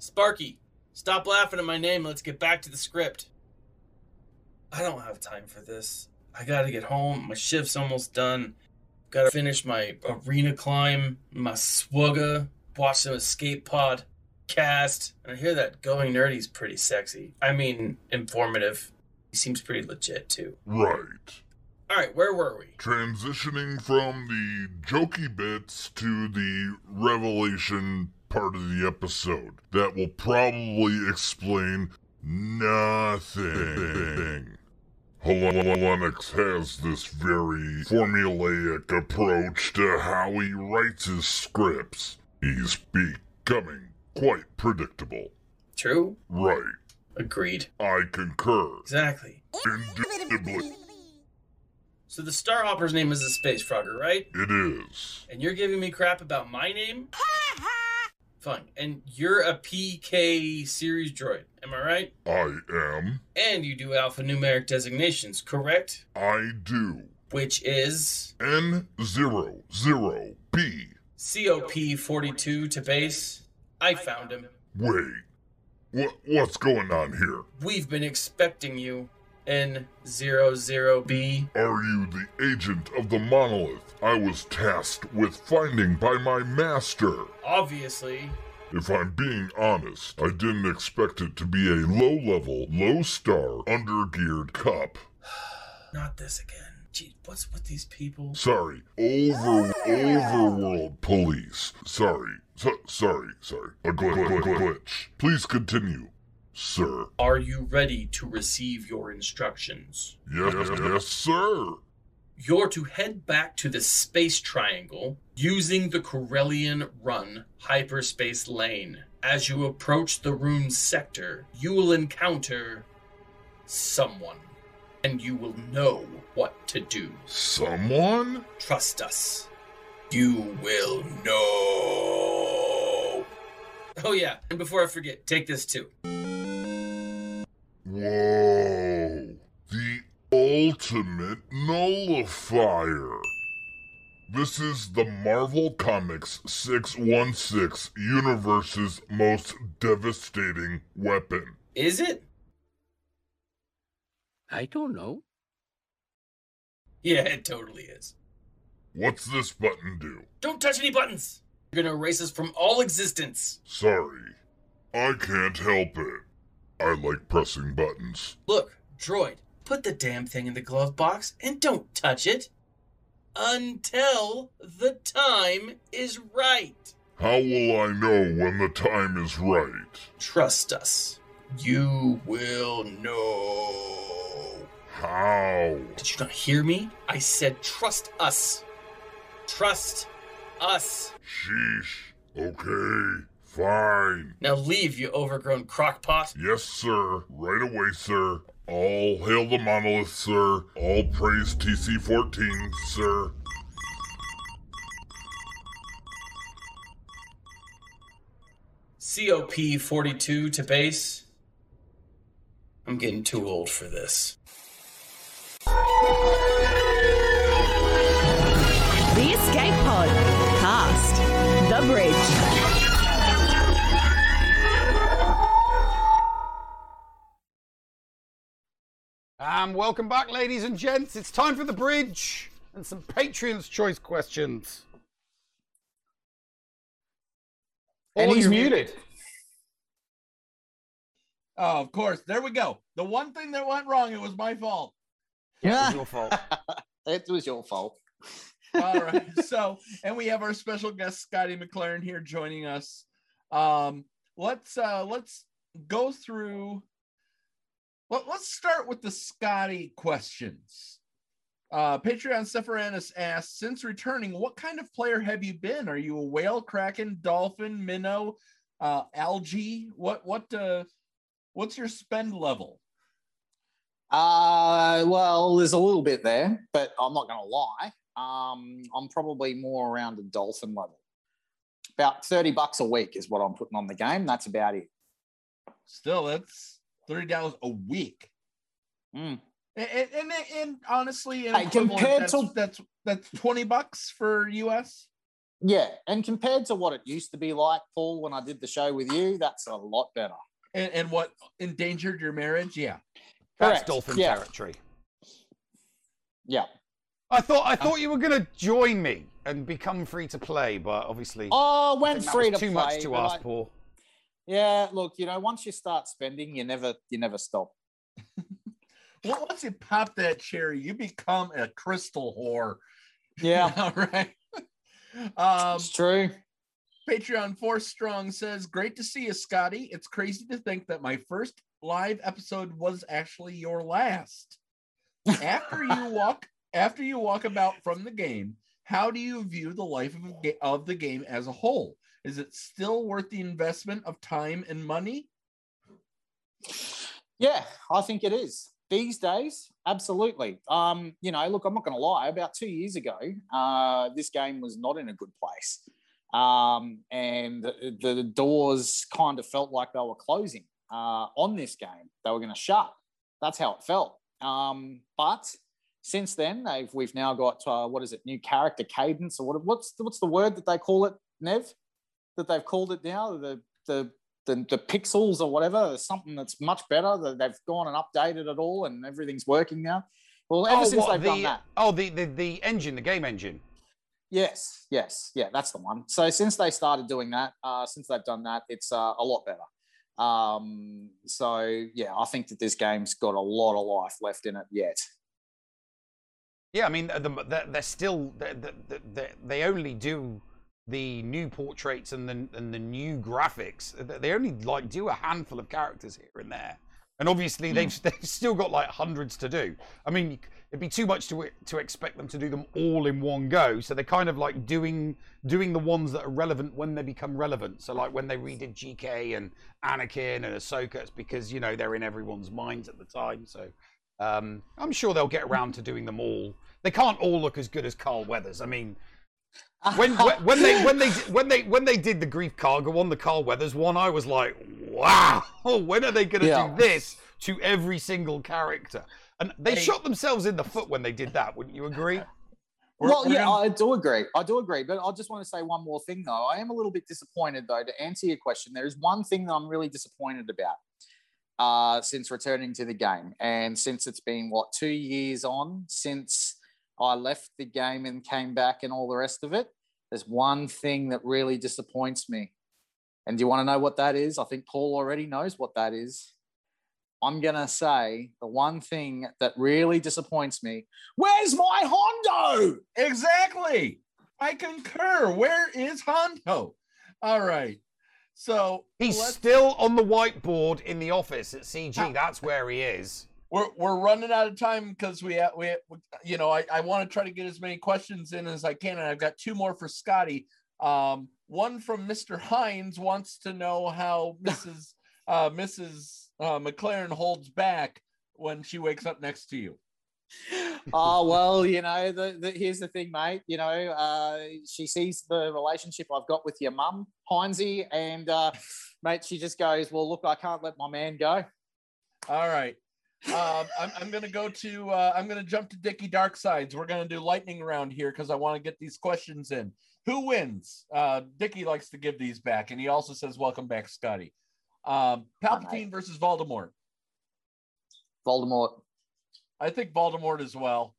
Sparky, stop laughing at my name. Let's get back to the script. I don't have time for this. I gotta get home. My shift's almost done. Gotta finish my arena climb, my swugga, watch some escape pod cast. And I hear that going nerdy's pretty sexy. I mean, informative. He seems pretty legit too. Right. All right, where were we? Transitioning from the jokey bits to the revelation part of the episode that will probably explain nothing. Lennox has this very formulaic approach to how he writes his scripts. He's becoming quite predictable. True. Right. Agreed. I concur. Exactly. Indubitably. So the Starhopper's name is a space frogger, right? It is. And you're giving me crap about my name? Fine. And you're a PK series droid, am I right? I am. And you do alphanumeric designations, correct? I do. Which is N00B. COP 42 to base. I found him. Wait. What what's going on here? We've been expecting you. N00B. Are you the agent of the monolith I was tasked with finding by my master? Obviously. If I'm being honest, I didn't expect it to be a low level, low star, undergeared cup. Not this again. Gee, what's with these people? Sorry, over overworld police. Sorry, so, sorry, sorry. A gl- gl- gl- glitch. Please continue, sir. Are you ready to receive your instructions? Yes, yes, sir. You're to head back to the space triangle using the Corellian Run hyperspace lane. As you approach the room sector, you will encounter someone, and you will know what to do. Someone? Trust us. You will know. Oh, yeah, and before I forget, take this too. Whoa. The ultimate nullifier. This is the Marvel Comics 616 universe's most devastating weapon. Is it? I don't know. Yeah, it totally is. What's this button do? Don't touch any buttons! You're gonna erase us from all existence. Sorry. I can't help it. I like pressing buttons. Look, droid, put the damn thing in the glove box and don't touch it until the time is right. How will I know when the time is right? Trust us. You will know. How? Did you not hear me? I said trust us. Trust us. Sheesh. Okay. Fine. Now leave, you overgrown crockpot. Yes, sir. Right away, sir. All hail the monolith, sir. All praise TC 14, sir. COP 42 to base. I'm getting too old for this. The Bridge. Um, welcome back, ladies and gents. It's time for the bridge and some Patreon's choice questions. And Oh, he's muted. Oh, of course. There we go. The one thing that went wrong, it was my fault. Yeah. It was your fault. it was your fault. All right. So, and we have our special guest Scotty McLaren here joining us. Um, let's uh let's go through let, let's start with the Scotty questions. Uh, Patreon Sephiranus asks, since returning, what kind of player have you been? Are you a whale, kraken, dolphin, minnow, uh, algae? What what uh, what's your spend level? Uh, well, there's a little bit there, but I'm not going to lie. Um, I'm probably more around a dolphin level. About 30 bucks a week is what I'm putting on the game. That's about it. Still, that's thirty dollars a week. Mm. And, and, and, and honestly, in Hey, compared that's, to- that's that's twenty bucks for US. Yeah, and compared to what it used to be like, Paul, when I did the show with you, that's a lot better. And, and what endangered your marriage? Yeah. That's Correct. dolphin Yeah. territory. Yeah. I thought I thought you were going to join me and become free to play, but obviously, Oh, went free was to too play. much to ask, I- Paul. Yeah, look, you know, once you start spending, you never, you never stop. Well, once you pop that cherry, you become a crystal whore. Yeah. All right. Um, it's true. Patreon Force Strong says, "Great to see you, Scotty. It's crazy to think that my first live episode was actually your last. After you walk, after you walk about from the game, how do you view the life of, of the game as a whole? Is it still worth the investment of time and money? Yeah, I think it is. These days, absolutely. Um, you know, look, I'm not going to lie. About two years ago, uh, this game was not in a good place, um, and the, the doors kind of felt like they were closing uh, on this game. They were going to shut. That's how it felt. Um, but since then, they've we've now got uh, what is it? New character cadence or what? What's the, what's the word that they call it, Nev? That they've called it now the the the, the pixels or whatever, something that's much better. That they've gone and updated it all, and everything's working now. Well, ever oh, since what, they've the, done that, Oh, the, the the engine, the game engine. yes, yes, yeah, that's the one. So since they started doing that, uh, since they've done that, it's uh, a lot better. Um, so yeah, I think that this game's got a lot of life left in it yet. Yeah, I mean, the, they're, they're still they they they only do the new portraits and the and the new graphics. They- only like do a handful of characters here and there, and obviously hmm. they've they've still got like hundreds to do. I mean, it'd be too much to to expect them to do them all in one go. So they're kind of like doing doing the ones that are relevant when they become relevant. So like when they redid GK and Anakin and Ahsoka, it's because you know they're in everyone's minds at the time. So. Um, I'm sure they'll get around to doing them all. They can't all look as good as Carl Weathers. I mean, when when, when they when they when they when they did the Greef Karga one, the Carl Weathers one, I was like, wow, when are they going to Yeah. do this to every single character? And they Hey. shot themselves in the foot when they did that. Wouldn't you agree? Well, yeah, I do agree. I do agree. But I just want to say one more thing, though. I am a little bit disappointed, though, to answer your question. There is one thing that I'm really disappointed about uh, since returning to the game. And since it's been, what, two years on since I left the game and came back and all the rest of it, there's one thing that really disappoints me. And do you want to know what that is? I think Paul already knows what that is. I'm going to say the one thing that really disappoints me where's my Hondo? Exactly. I concur. Where is Hondo? All right. So He's still on the whiteboard in the office at CG. That's where he is. we're we're running out of time because we we you know I, I want to try to get as many questions in as I can, and I've got two more for Scotty. Um, one from Mr. Hines wants to know how Mrs. uh, Mrs. Uh, McLaren holds back when she wakes up next to you. Oh well, you know, the, the, here's the thing, mate. You know, uh, she sees the relationship I've got with your mum, Hinesy, and uh, mate, she just goes, "Well, look, I can't let my man go." All right. Um, I'm, I'm gonna go to uh, I'm gonna jump to Dickie Darksides. We're gonna do lightning round here because I want to get these questions in. Who wins? Uh, Dickie likes to give these back, and he also says, "Welcome back, Scotty." Um, Palpatine versus Voldemort. Voldemort. I think Voldemort as well.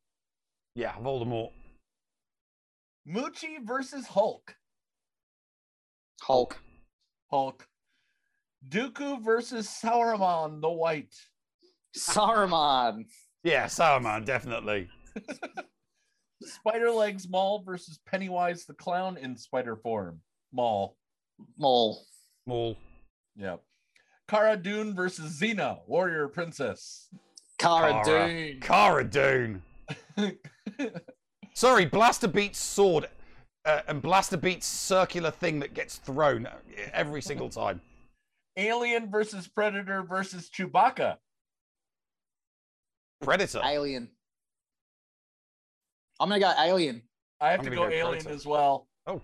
Yeah, Voldemort. Moochie versus Hulk. Hulk. Hulk. Dooku versus Sauron the White. Saruman. Yeah, Saruman, definitely. Spider Legs Maul versus Pennywise the Clown in spider form. Maul. Maul. Maul. Yep. Cara Dune versus Xena, warrior princess. Cara, Cara. Dune. Cara Dune. Sorry, Blaster beats sword, uh, and Blaster beats circular thing that gets thrown every single time. Alien versus Predator versus Chewbacca. Predator. Alien. I'm gonna go Alien. I have to go, go Alien Predator. as well. Oh.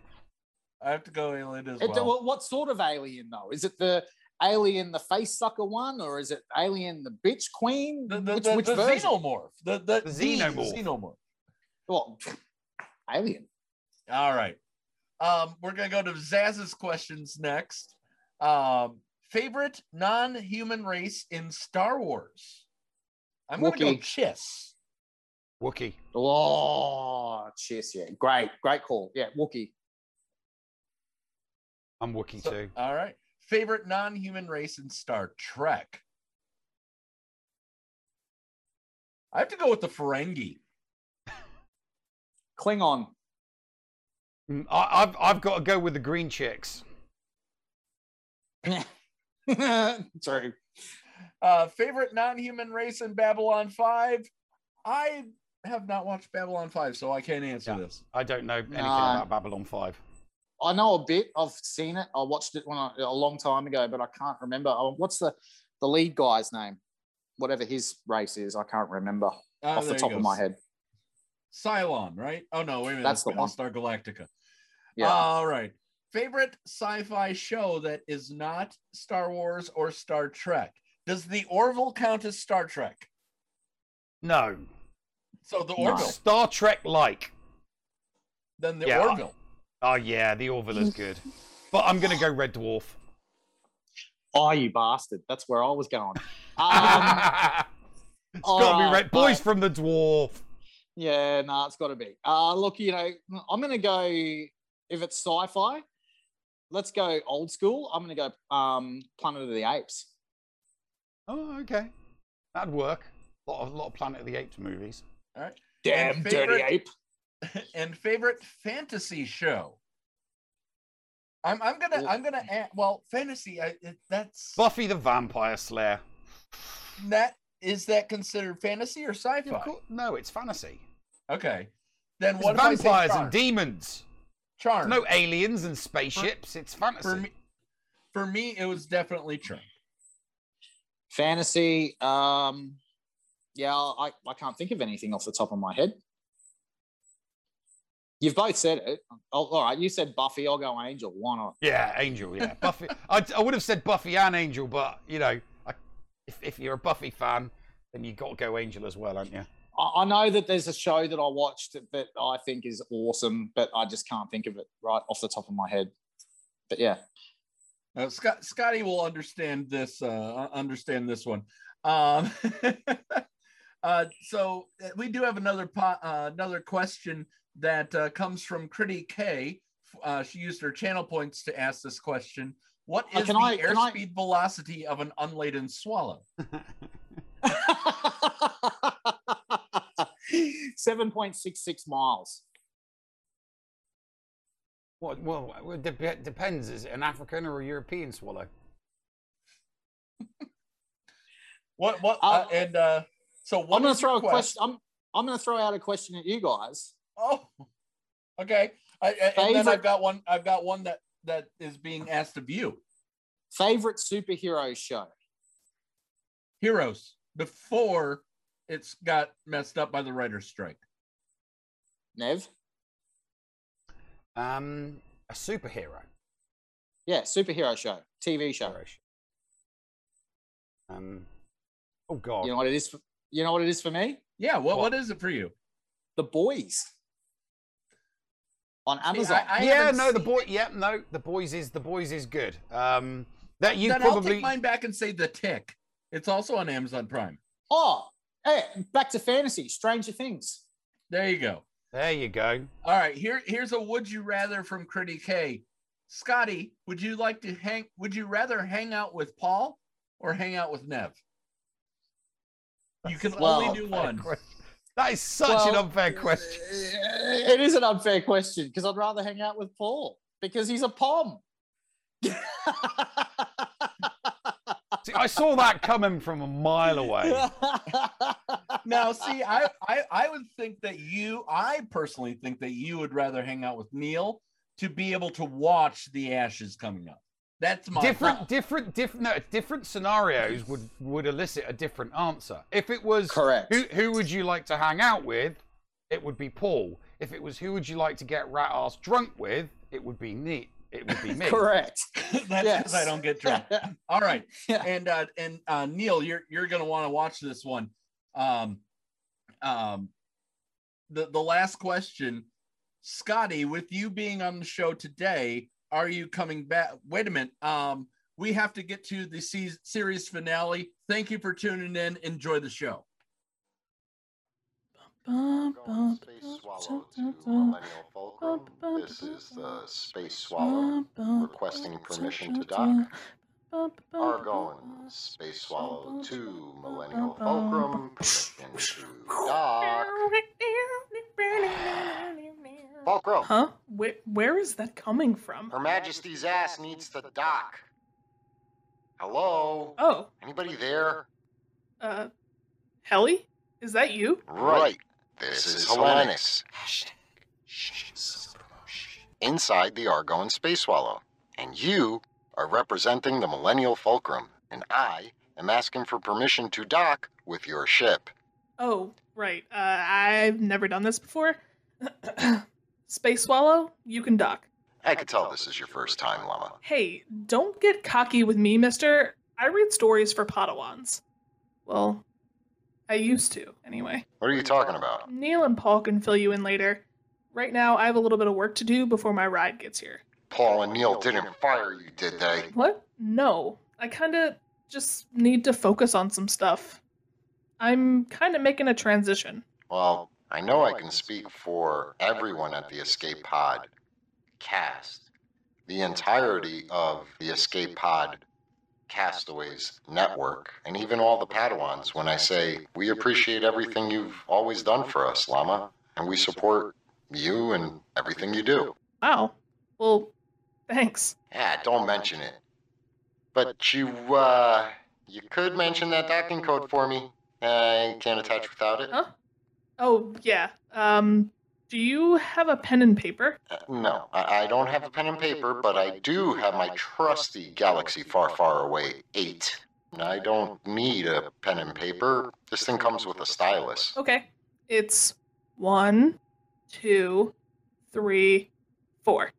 I have to go Alien as It- well. well, what sort of alien though? Is it the alien the face sucker one, or is it alien the bitch queen? The, the, which the, which the version? xenomorph. The, the, The the xenomorph. xenomorph. Well, alien. All right. Um, we're gonna go to Zaz's questions next. Um, favorite non-human race in Star Wars? I'm gonna go Chiss. Wookie. Oh, cheers! Yeah, great, great call. Yeah, Wookie. I'm Wookie So- too. All right. Favorite non-human race in Star Trek? I have to go with the Ferengi. Klingon. Mm, I, I've I've got to go with the green chicks. Sorry. Uh, favorite non-human race in Babylon 5? I have not watched Babylon 5, so I can't answer Yeah. this. I don't know anything Nah. about Babylon Five. I know a bit. I've seen it. I watched it when I, a long time ago, but I can't remember. Oh, what's the the lead guy's name? Whatever his race is, I can't remember Uh, off the top of my head. Cylon, right? Oh no, wait a minute. That's the one. Star Galactica. Yeah. All right. Favorite sci-fi show that is not Star Wars or Star Trek? Does the Orville count as Star Trek? No. So the No. Orville, Star Trek like. then the Yeah, Orville. Oh yeah, the Orville is good. But I'm gonna go Red Dwarf. Oh, you bastard! That's where I was going. Um, it's gotta be Red Boys alright. from the Dwarf. Yeah, no, it's got to be. Uh, look, you know, I'm going to go, if it's sci fi, let's go old school. I'm going to go um, Planet of the Apes. Oh, okay. That'd work. A lot of, lot of Planet of the Apes movies. All right. Damn And dirty ape. And favorite fantasy show. I'm I'm gonna Well- I'm gonna add, well fantasy I, that's Buffy the Vampire Slayer. that is that considered fantasy or sci-fi? Yeah, of course- no, it's fantasy. Okay, then It's what if I say vampires and demons. charm? No aliens and spaceships. It's fantasy. for me, for me it was definitely charm. Fantasy. Um, yeah, I, I can't think of anything off the top of my head. You've both said it. Oh, all right, you said Buffy. I'll go Angel. Why not? Yeah, Angel. Yeah, Buffy. I, I would have said Buffy and Angel, but you know, I, if if you're a Buffy fan, then you got to go Angel as well, aren't you? I, I know that there's a show that I watched that, that I think is awesome, but I just can't think of it right off the top of my head. But yeah, Uh, Scott Scotty will understand this uh, understand this one. Um, uh, so uh, we do have another po- uh, another question that uh, comes from Critty K. Uh, she used her channel points to ask this question. What is Uh, the I- can I- airspeed velocity of an unladen swallow? seven point six six miles. What? Well, it dep- depends. Is it an African or a European swallow? What what uh, Um, and uh, so what I'm going to throw a quest- question. I'm I'm going to throw out a question at you guys. Oh, okay. I, I- and then I've got one. I've got one that that is being asked of you. Favorite superhero show? Heroes before it's got messed up by the writer's strike. Nev? Um, a superhero. Yeah, superhero show, TV show. Um, oh God. You know what it is? For, you know what it is for me? Yeah. What what is it for you? The Boys on See, Amazon. I- I yeah, no, the seen- boy. Yeah, no, the boys is the boys is good. Um, that you then I'll take mine back and say the Tick. It's also on Amazon Prime. oh, hey, back to fantasy. Stranger Things. There you go. There you go. All right. Here here's a would you rather from Critty K. Scotty, would you like to hang? Would you rather hang out with Paul or hang out with Nev? You can Well, only do one. That is such an unfair question. It is an unfair question because I'd rather hang out with Paul because he's a pom. See, I saw that coming from a mile away. now, see, I, I I would think that you, I personally think that you would rather hang out with Neil to be able to watch the ashes coming up. That's my different, thought. different, different, no, different scenarios would would elicit a different answer. If it was Correct. who who would you like to hang out with, it would be Paul. If it was who would you like to get rat ass drunk with, it would be me. It would be me. Correct. That's because Yes. I don't get drunk. All right, and uh, and uh, Neil, you're you're gonna want to watch this one. Um, um, the the last question, Scotty, with you being on the show today, are you coming back? Wait a minute. Um, we have to get to the se- series finale. Thank you for tuning in. Enjoy the show. This is the Space Swallow requesting permission to dock. Argon, Space Swallow 2, Millennial Fulcrum, permission to dock. Fulcrum, Huh? Where, where is that coming from? Her Majesty's ass needs to dock. Hello? Oh, Anybody there? uh, Helly? Is that you? Right. This is Hellenix. Inside the Argon Space Swallow. And you are representing the Millennial Fulcrum. And I am asking for permission to dock with your ship. Oh, right. Uh, I've never done this before. Space Swallow, you can dock. I could tell this is your first time, Llama. Hey, don't get cocky with me, mister. I read stories for Padawans. Well, I used to, anyway. What are you talking about? Neil and Paul can fill you in later. Right now, I have a little bit of work to do before my ride gets here. Paul and Neil didn't fire you, did they? What? No. I kinda just need to focus on some stuff. I'm kinda making a transition. Well, I know I can speak for everyone at the Escape Pod cast. The entirety of the Escape Pod Castaways network, and even all the Padawans when I say we appreciate everything you've always done for us, Llama, and we support you and everything you do. Wow. Well, thanks. Yeah, don't mention it. But you, uh, you could mention that docking code for me. I can't attach without it. Huh? Oh, yeah. Um, do you have a pen and paper? Uh, No, I, I don't have a pen and paper, but I do have my trusty Galaxy Far Far Away 8. I don't need a pen and paper. This thing comes with a stylus. Okay. It's one, two, three, four.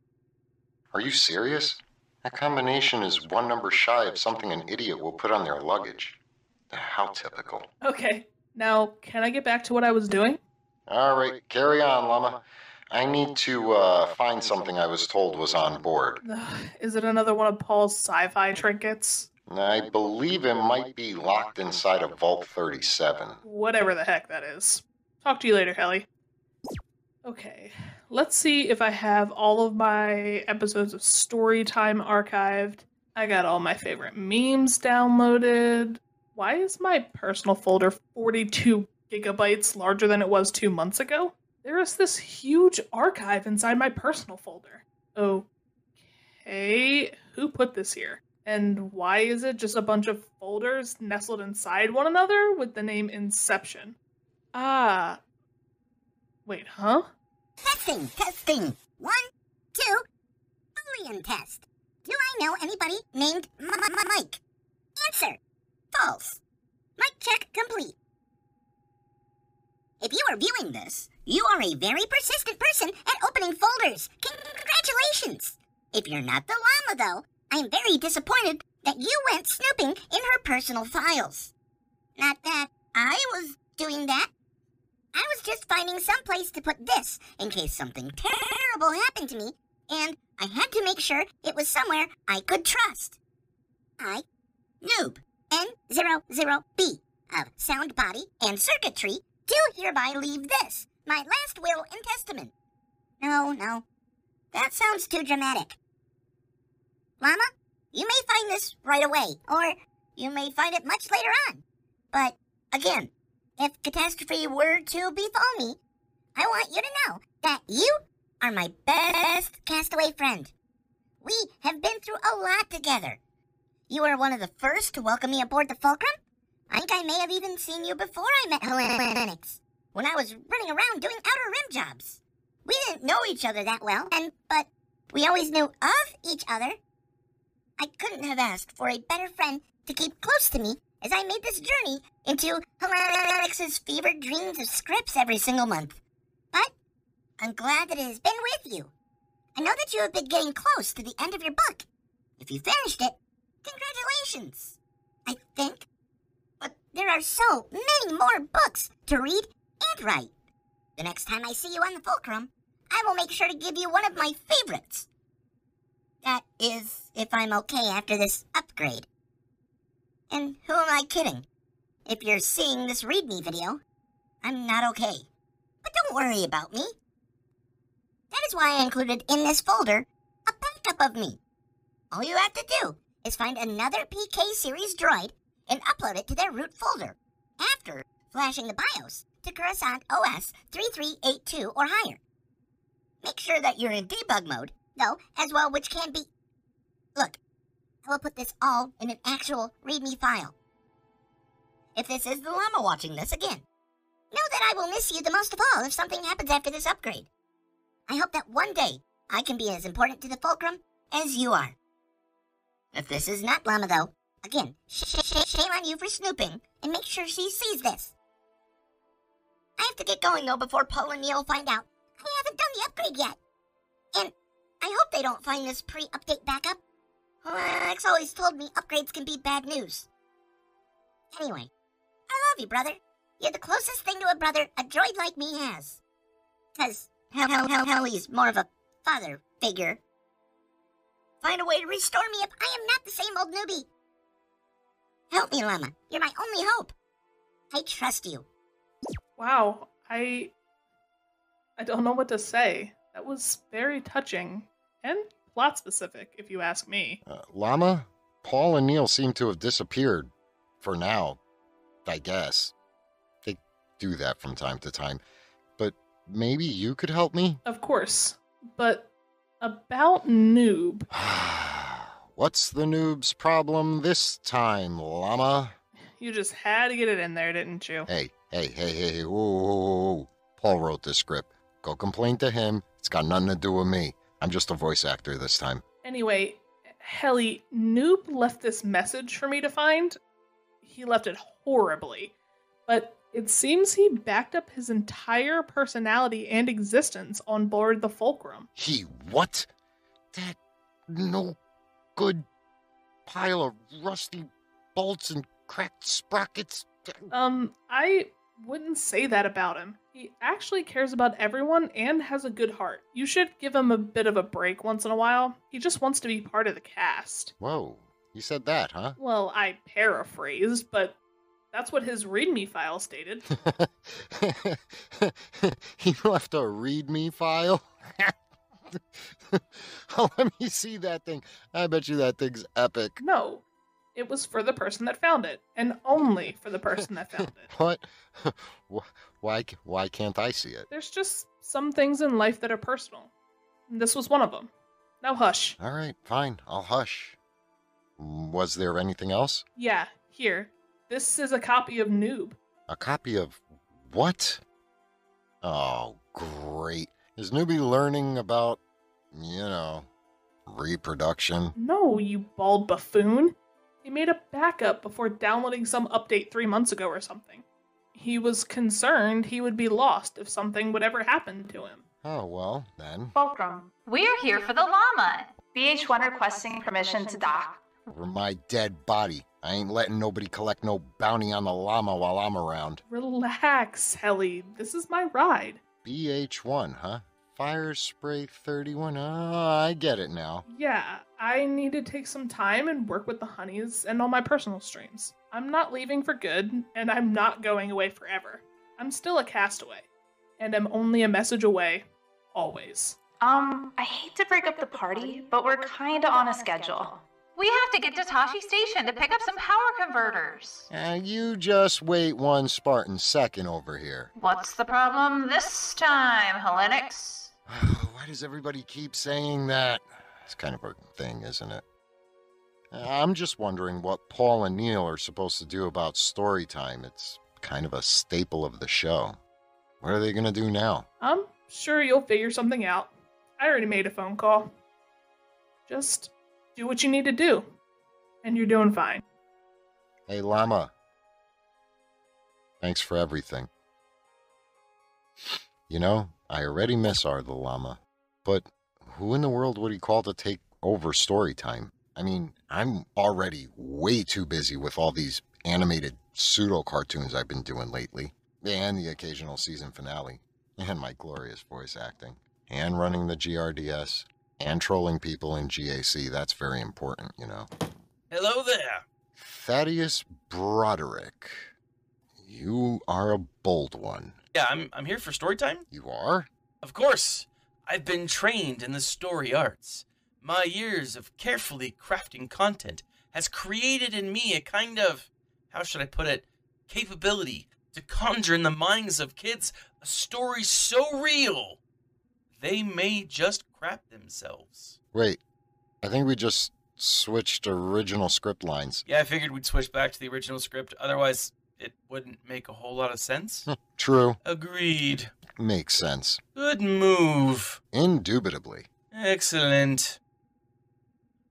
Are you serious? That combination is one number shy of something an idiot will put on their luggage. How typical. Okay. Now, can I get back to what I was doing? All right, carry on, Llama. I need to uh, find something I was told was on board. Is it another one of Paul's sci-fi trinkets? I believe it might be locked inside of Vault 37. Whatever the heck that is. Talk to you later, Helly. Okay, let's see if I have all of my episodes of Storytime archived. I got all my favorite memes downloaded. Why is my personal folder 42 gigabytes larger than it was two months ago? There is this huge archive inside my personal folder. Oh, okay, who put this here? And why is it just a bunch of folders nestled inside one another with the name Inception? Ah. Wait, huh? Testing, testing. One, two, Boolean test. Do I know anybody named M- M- Mike? Answer. False. Mic check complete. If you are viewing this, you are a very persistent person at opening folders. Congratulations. If you're not the llama, though, I'm very disappointed that you went snooping in her personal files. Not that I was doing that. I was just finding some place to put this in case something terrible happened to me, and I had to make sure it was somewhere I could trust. I, Noob, N00B, of Sound Body and Circuitry, do hereby leave this, my last will and testament. No, no, that sounds too dramatic. Llama, you may find this right away, or you may find it much later on. But, again, if catastrophe were to befall me, I want you to know that you are my best castaway friend. We have been through a lot together. You were one of the first to welcome me aboard the Fulcrum. I think I may have even seen you before I met Helenix, when I was running around doing outer rim jobs. We didn't know each other that well, and but we always knew of each other. I couldn't have asked for a better friend to keep close to me as I made this journey into Helenix's fevered dreams of scripts every single month. But I'm glad that it has been with you. I know that you have been getting close to the end of your book. If you finished it, congratulations. I think. But there are so many more books to read and write. The next time I see you on the Fulcrum, I will make sure to give you one of my favorites. That is, if I'm okay after this upgrade. And who am I kidding? If you're seeing this Read Me video, I'm not okay. But don't worry about me. That is why I included in this folder a backup of me. All you have to do is find another PK series droid and upload it to their root folder after flashing the BIOS to Coruscant OS 3382 or higher. Make sure that you're in debug mode, though, as well, which can be. Look, I will put this all in an actual README file. If this is the llama watching this again, know that I will miss you the most of all if something happens after this upgrade. I hope that one day I can be as important to the Fulcrum as you are. If this is not Llama, though, again, sh- sh- shame on you for snooping, and make sure she sees this. I have to get going, though, before Paul and Neil find out I haven't done the upgrade yet. And I hope they don't find this pre update backup. Alex always told me upgrades can be bad news. Anyway, I love you, brother. You're the closest thing to a brother a droid like me has. Because Hell, hell, hell, he's more of a father figure. Find a way to restore me if I am not the same old newbie. Help me, Llama. You're my only hope. I trust you. Wow, I I don't know what to say. That was very touching and plot specific, if you ask me. Uh, Llama, Paul and Neil seem to have disappeared. For now, I guess. They do that from time to time. But maybe you could help me? Of course, but about noob. What's the noob's problem this time, Llama? You just had to get it in there, didn't you? Hey, hey, hey, hey, hey, whoa, whoa, whoa, whoa. Paul wrote this script. Go complain to him. It's got nothing to do with me. I'm just a voice actor this time. Anyway, Helly, Noob left this message for me to find. He left it horribly, but it seems he backed up his entire personality and existence on board the Fulcrum. He what? That no good pile of rusty bolts and cracked sprockets. Um, I wouldn't say that about him. He actually cares about everyone and has a good heart. You should give him a bit of a break once in a while. He just wants to be part of the cast. Whoa, you said that, huh? Well, I paraphrased, but that's what his README file stated. he left a README file? oh, let me see that thing. I bet you that thing's epic. No, it was for the person that found it, and only for the person that found it. What? Why? Why can't I see it? There's just some things in life that are personal. And this was one of them. Now hush. All right, fine. I'll hush. Mm, was there anything else? Yeah, here. This is a copy of Noob. A copy of what? Oh, great. Is Newbie learning about, you know, reproduction? No, you bald buffoon. He made a backup before downloading some update three months ago or something. He was concerned he would be lost if something would ever happen to him. Oh, well, then. Fulcrum. We are here for the llama. BH1 requesting permission to dock. Over my dead body. I ain't letting nobody collect no bounty on the llama while I'm around. Relax, Helly. This is my ride. BH1, huh? Firespray 31. Ah, I get it now. Yeah, I need to take some time and work with the hunnies and all my personal streams. I'm not leaving for good, and I'm not going away forever. I'm still a castaway, and I'm only a message away, always. Um, I hate to break up the party, but we're kinda on a schedule. We have to get to Tosche Station to pick up some power converters. Uh, you just wait one Spartan second over here. What's the problem this time, Helenix? Why does everybody keep saying that? It's kind of a thing, isn't it? I'm just wondering what Paul and Neil are supposed to do about story time. It's kind of a staple of the show. What are they going to do now? I'm sure you'll figure something out. I already made a phone call. Just do what you need to do, and you're doing fine. Hey, Llama. Thanks for everything. You know, I already miss our the llama, but who in the world would he call to take over story time? I mean, I'm already way too busy with all these animated pseudo cartoons I've been doing lately, and the occasional season finale, and my glorious voice acting, and running the GRDS, and trolling people in GAC. That's very important, you know. Hello there. Thaddeus Broderick. You are a bold one. Yeah, I'm I'm here for story time. You are? Of course. I've been trained in the story arts. My years of carefully crafting content has created in me a kind of how should I put it, capability to conjure in the minds of kids a story so real they may just crap themselves. Wait, I think we just switched original script lines. Yeah, I figured we'd switch back to the original script. Otherwise, it wouldn't make a whole lot of sense. True. Agreed. Makes sense. Good move. Indubitably. Excellent.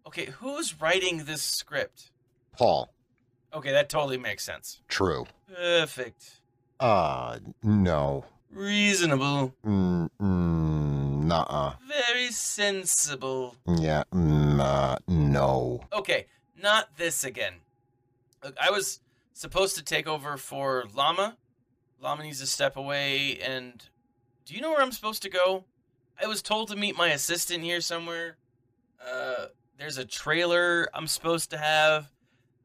Okay, who's writing this script? Paul. Okay, that totally makes sense. True. Perfect. Uh, no. Reasonable. Mm, mm, nuh-uh. Very sensible. Yeah, uh, no. Okay, not this again. Look, I was supposed to take over for Llama. Llama needs to step away, and do you know where I'm supposed to go? I was told to meet my assistant here somewhere. Uh, there's a trailer I'm supposed to have.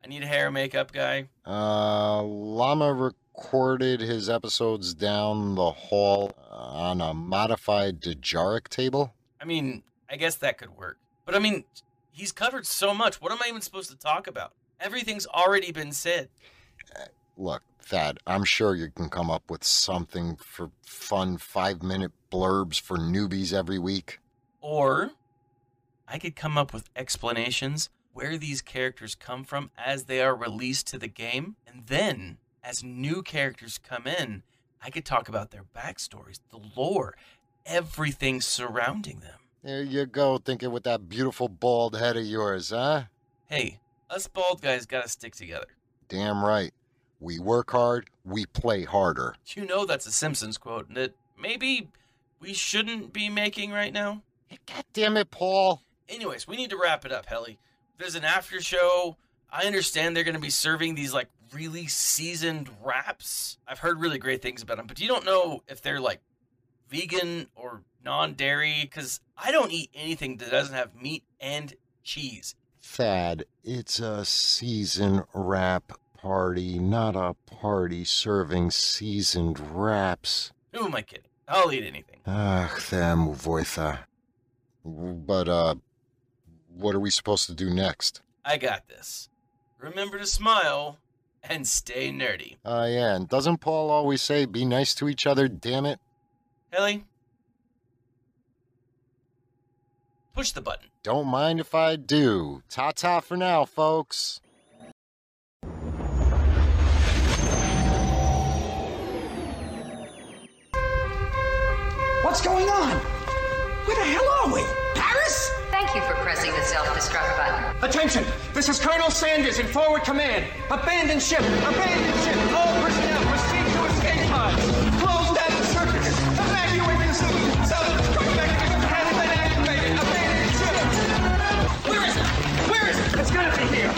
I need a hair and makeup guy. Uh, Llama recorded his episodes down the hall on a modified Dejarik table. I mean, I guess that could work. But I mean, he's covered so much. What am I even supposed to talk about? Everything's already been said. Eh, look, Thad, I'm sure you can come up with something for fun five minute blurbs for newbies every week. Or I could come up with explanations where these characters come from as they are released to the game. And then, as new characters come in, I could talk about their backstories, the lore, everything surrounding them. There you go, thinking with that beautiful bald head of yours, huh? Hey, us bald guys gotta stick together. Damn right. We work hard, we play harder. You know that's a Simpsons quote and that maybe we shouldn't be making right now. God damn it, Paul. Anyways, we need to wrap it up, Helly. There's an after show. I understand they're going to be serving these like really seasoned wraps. I've heard really great things about them, but you don't know if they're like vegan or non-dairy because I don't eat anything that doesn't have meat and cheese. Thad, it's a season wrap party, not a party serving seasoned wraps. Who am I kidding? I'll eat anything. Ach, them voitha. But, uh, what are we supposed to do next? I got this. Remember to smile and stay nerdy. Uh, yeah, and doesn't Paul always say, be nice to each other, damn it? Hilly, push the button. Don't mind if I do. Ta ta for now, folks. What's going on? Thank you for pressing the self-destruct button. Attention! This is Colonel Sanders in forward command. Abandon ship! Abandon ship! All personnel proceed to escape pods. Close down the circuits. Evacuate the city. Self-destruct mechanism has been activated. Abandon ship! Where is it? Where is it? It's gotta be here.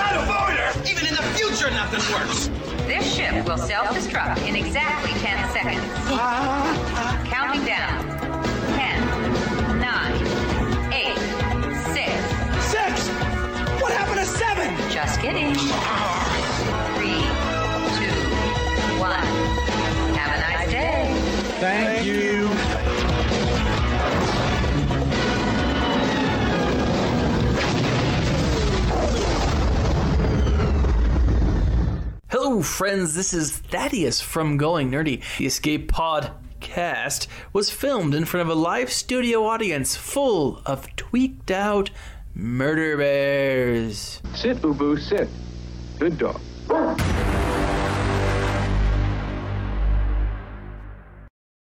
Out of order! Even in the future, nothing works. This ship will self-destruct in exactly 10 seconds. Ah, ah, ah. Counting down. Kidding. Three, two, one. Have a nice day. Thank you. Hello, friends. This is Thaddeus from Going Nerdy. The Escape Pod was filmed in front of a live studio audience full of tweaked out Murder Bears. Sit, Boo Boo, sit. Good dog.